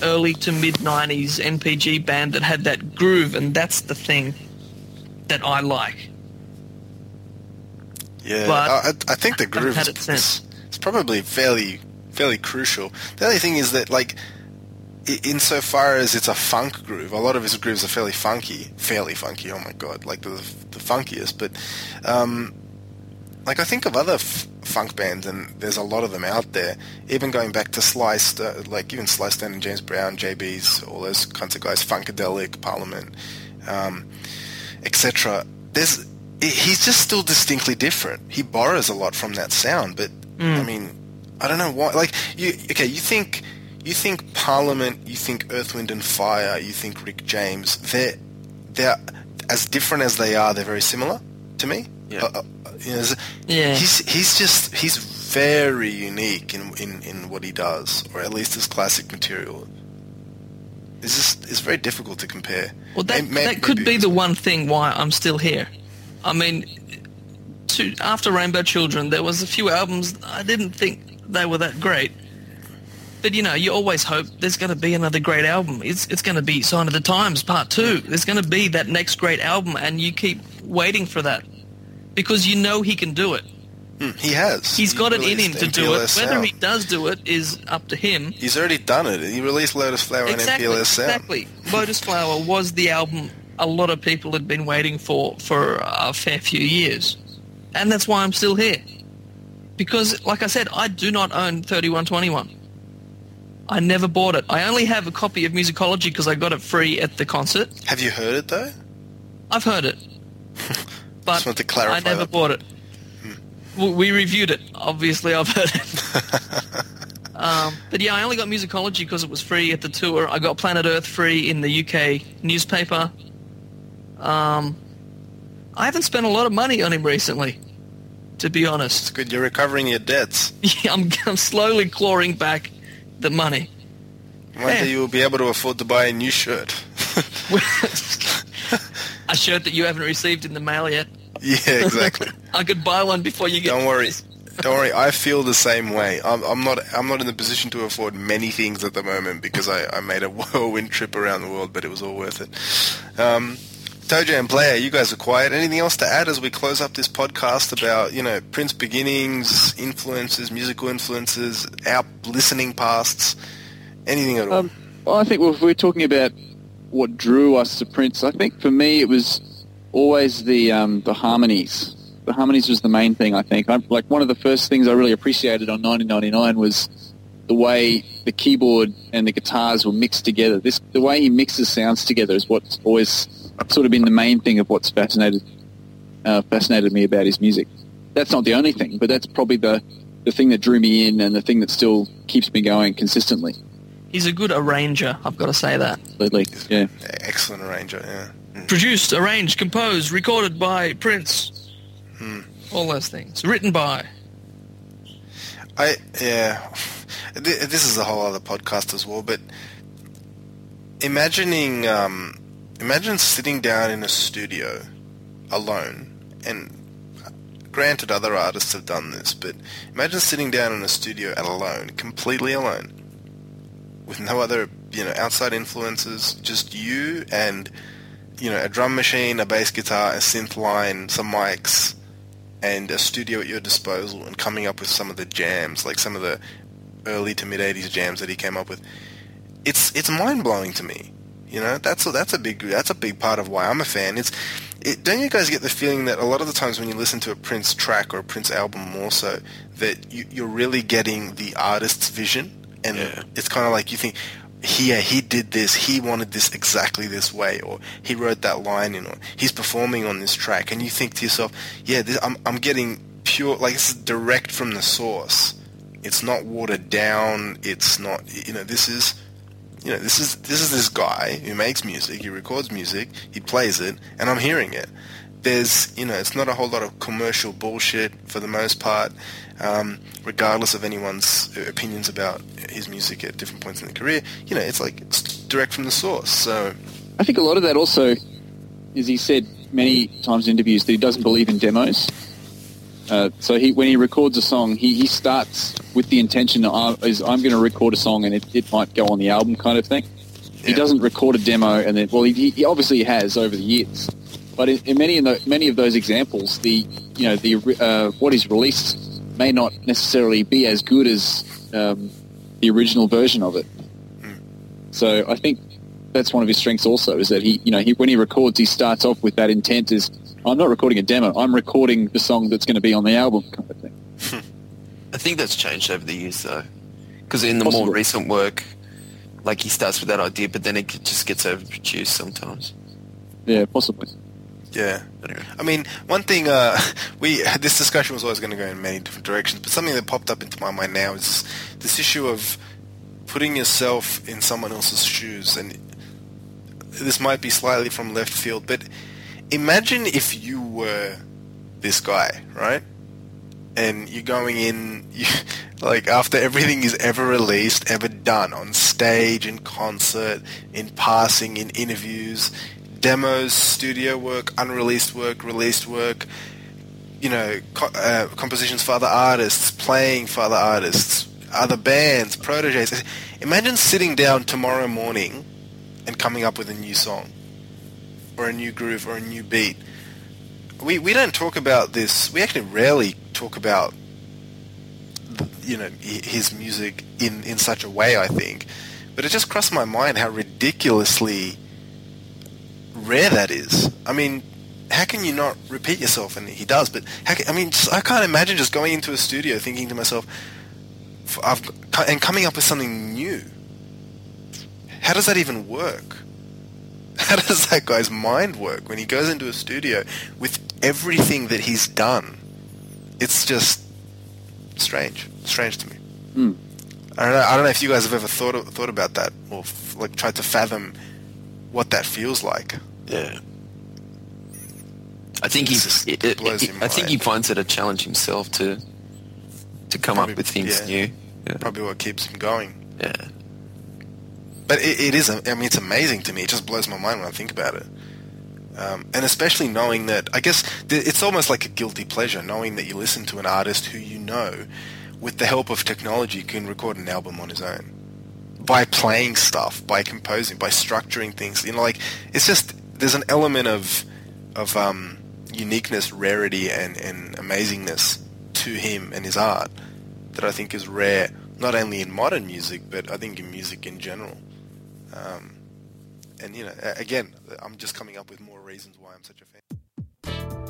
early to mid 90s NPG band that had that groove, and that's the thing that I like. Yeah, But I, I think the groove is, it since. is probably fairly fairly crucial. The only thing is that like insofar as it's a funk groove, a lot of his grooves are fairly funky, fairly funky. Oh my god, like the the funkiest. But um, like I think of other f- funk bands, and there's a lot of them out there. Even going back to Sly, St- like even Sly Stone and James Brown, JB's, all those kinds of guys, Funkadelic, Parliament, um, etc. There's he- he's just still distinctly different. He borrows a lot from that sound, but I mean, I don't know why. Like you, okay, you think you think Parliament, you think Earth, Wind and Fire, you think Rick James. They're they're as different as they are. They're very similar to me. Yeah. Uh, uh, you know, Yeah. He's he's just he's very unique in, in, in what he does, or at least his classic material. It's just it's very difficult to compare. Well, that, May- may- that could be the one thing why I'm still here. I mean, to, after Rainbow Children, there was a few albums I didn't think they were that great. But you know, you always hope there's going to be another great album. It's it's going to be Sign of the Times Part Two. There's going to be that next great album, and you keep waiting for that because you know he can do it. Hmm, he has. He's got it in him to do it. MPLS Whether Sound. he does do it is up to him. He's already done it. He released Lotusflow3r Exactly, and MPLSound. exactly. Lotusflow3r was the album a lot of people had been waiting for for a fair few years, and that's why I'm still here. Because, like I said, I do not own 3121. I never bought it. I only have a copy of Musicology because I got it free at the concert. Have you heard it though? I've heard it, but Just to clarify I never that. bought it. W We reviewed it. Obviously, I've heard it. um, but yeah, I only got Musicology because it was free at the tour. I got Planet Earth free in the UK newspaper. Um, I haven't spent a lot of money on him recently, to be honest. It's good. You're recovering your debts. Yeah, I'm, I'm slowly clawing back the money. One day you will be able to afford to buy a new shirt. a shirt that you haven't received in the mail yet. yeah, exactly. I could buy one before you get. Don't worry. Don't worry. I feel the same way. I'm, I'm not. I'm not in the position to afford many things at the moment because I, I made a whirlwind trip around the world, but it was all worth it. Um, Tojo and Player, you guys are quiet. Anything else to add as we close up this podcast about you know Prince beginnings, influences, musical influences, our listening pasts, anything at all? Um, well, I think if we're talking about what drew us to Prince, I think for me it was always the um, the harmonies. The harmonies was the main thing. I think. I, like one of the first things I really appreciated on 1999 was the way the keyboard and the guitars were mixed together. This the way he mixes sounds together is what's always sort of been the main thing of what's fascinated uh, fascinated me about his music. That's not the only thing, but that's probably the the thing that drew me in and the thing that still keeps me going consistently. He's a good arranger. I've got to say that. Absolutely. Yeah. Excellent arranger. Yeah. Produced, arranged, composed, recorded by Prince. Hmm. All those things. Written by. I yeah. This is a whole other podcast as well, but imagining um, imagine sitting down in a studio alone and granted other artists have done this but imagine sitting down in a studio and alone completely alone with no other you know outside influences just you and you know a drum machine a bass guitar a synth line some mics and a studio at your disposal and coming up with some of the jams like some of the early to mid 80s jams that he came up with it's it's mind blowing to me. You know, that's a, that's a big that's a big part of why I'm a fan. It's it, don't you guys get the feeling that a lot of the times when you listen to a Prince track or a Prince album, more so that you, you're really getting the artist's vision, and Yeah. it's kind of like you think. Here, he did this. He wanted this exactly this way, or he wrote that line in, or he's performing on this track, and you think to yourself, "Yeah, this, I'm I'm getting pure, like this is direct from the source. It's not watered down. It's not, you know, this is you know, this is this is this guy who makes music. He records music. He plays it, and I'm hearing it. There's, you know, it's not a whole lot of commercial bullshit for the most part, um, regardless of anyone's opinions about his music at different points in the career. You know, it's like it's direct from the source. So, I think a lot of that also is he said many times in interviews that he doesn't believe in demos. Uh, so he, when he records a song, he, he starts with the intention that I, is I'm going to record a song and it, it might go on the album kind of thing. He doesn't record a demo and then well he, he obviously has over the years, but in, in many of the, many of those examples, the you know the uh, what is released may not necessarily be as good as um, the original version of it. So I think that's one of his strengths also is that he, you know, he, when he records, he starts off with that intent is, I'm not recording a demo, I'm recording the song that's going to be on the album kind of thing. I think that's changed over the years, though. Because in the more recent work, like he starts with that idea, but then it just gets overproduced sometimes. Yeah, possibly. yeah. I mean, one thing uh, we this discussion was always going to go in many different directions, but something that popped up into my mind now is this issue of putting yourself in someone else's shoes, and this might be slightly from left field, but imagine if you were this guy, right? And you're going in, you, like after everything is ever released, ever done on stage, in concert, in passing, in interviews, demos, studio work, unreleased work, released work, you know, co- uh, compositions for other artists, playing for other artists, other bands, proteges. Imagine sitting down tomorrow morning and coming up with a new song, or a new groove, or a new beat. We we don't talk about this. We actually rarely talk about, you know, his music in in such a way. I think, but it just crossed my mind how ridiculously rare that is. I mean, how can you not repeat yourself? And he does, but can, I mean, just, I can't imagine just going into a studio thinking to myself, I've and coming up with something new. How does that even work? How does that guy's mind work when he goes into a studio with everything that he's done? It's just strange, strange to me. Hmm. I don't know. I don't know if you guys have ever thought thought about that or f- like tried to fathom what that feels like. Yeah. I think he's. It, it it- I think he finds it a challenge himself to to come Probably- up with things yeah. new. Yeah. Probably what keeps him going. yeah. But it, it is. I mean, it's amazing to me. It just blows my mind when I think about it. Um, and especially knowing that, I guess th- it's almost like a guilty pleasure, knowing that you listen to an artist who you know, with the help of technology, can record an album on his own by playing stuff, by composing, by structuring things. You know, like it's just there's an element of of um, uniqueness, rarity, and, and amazingness to him and his art that I think is rare, not only in modern music, but I think in music in general. Um, and you know, again, I'm just coming up with more reasons why I'm such a fan.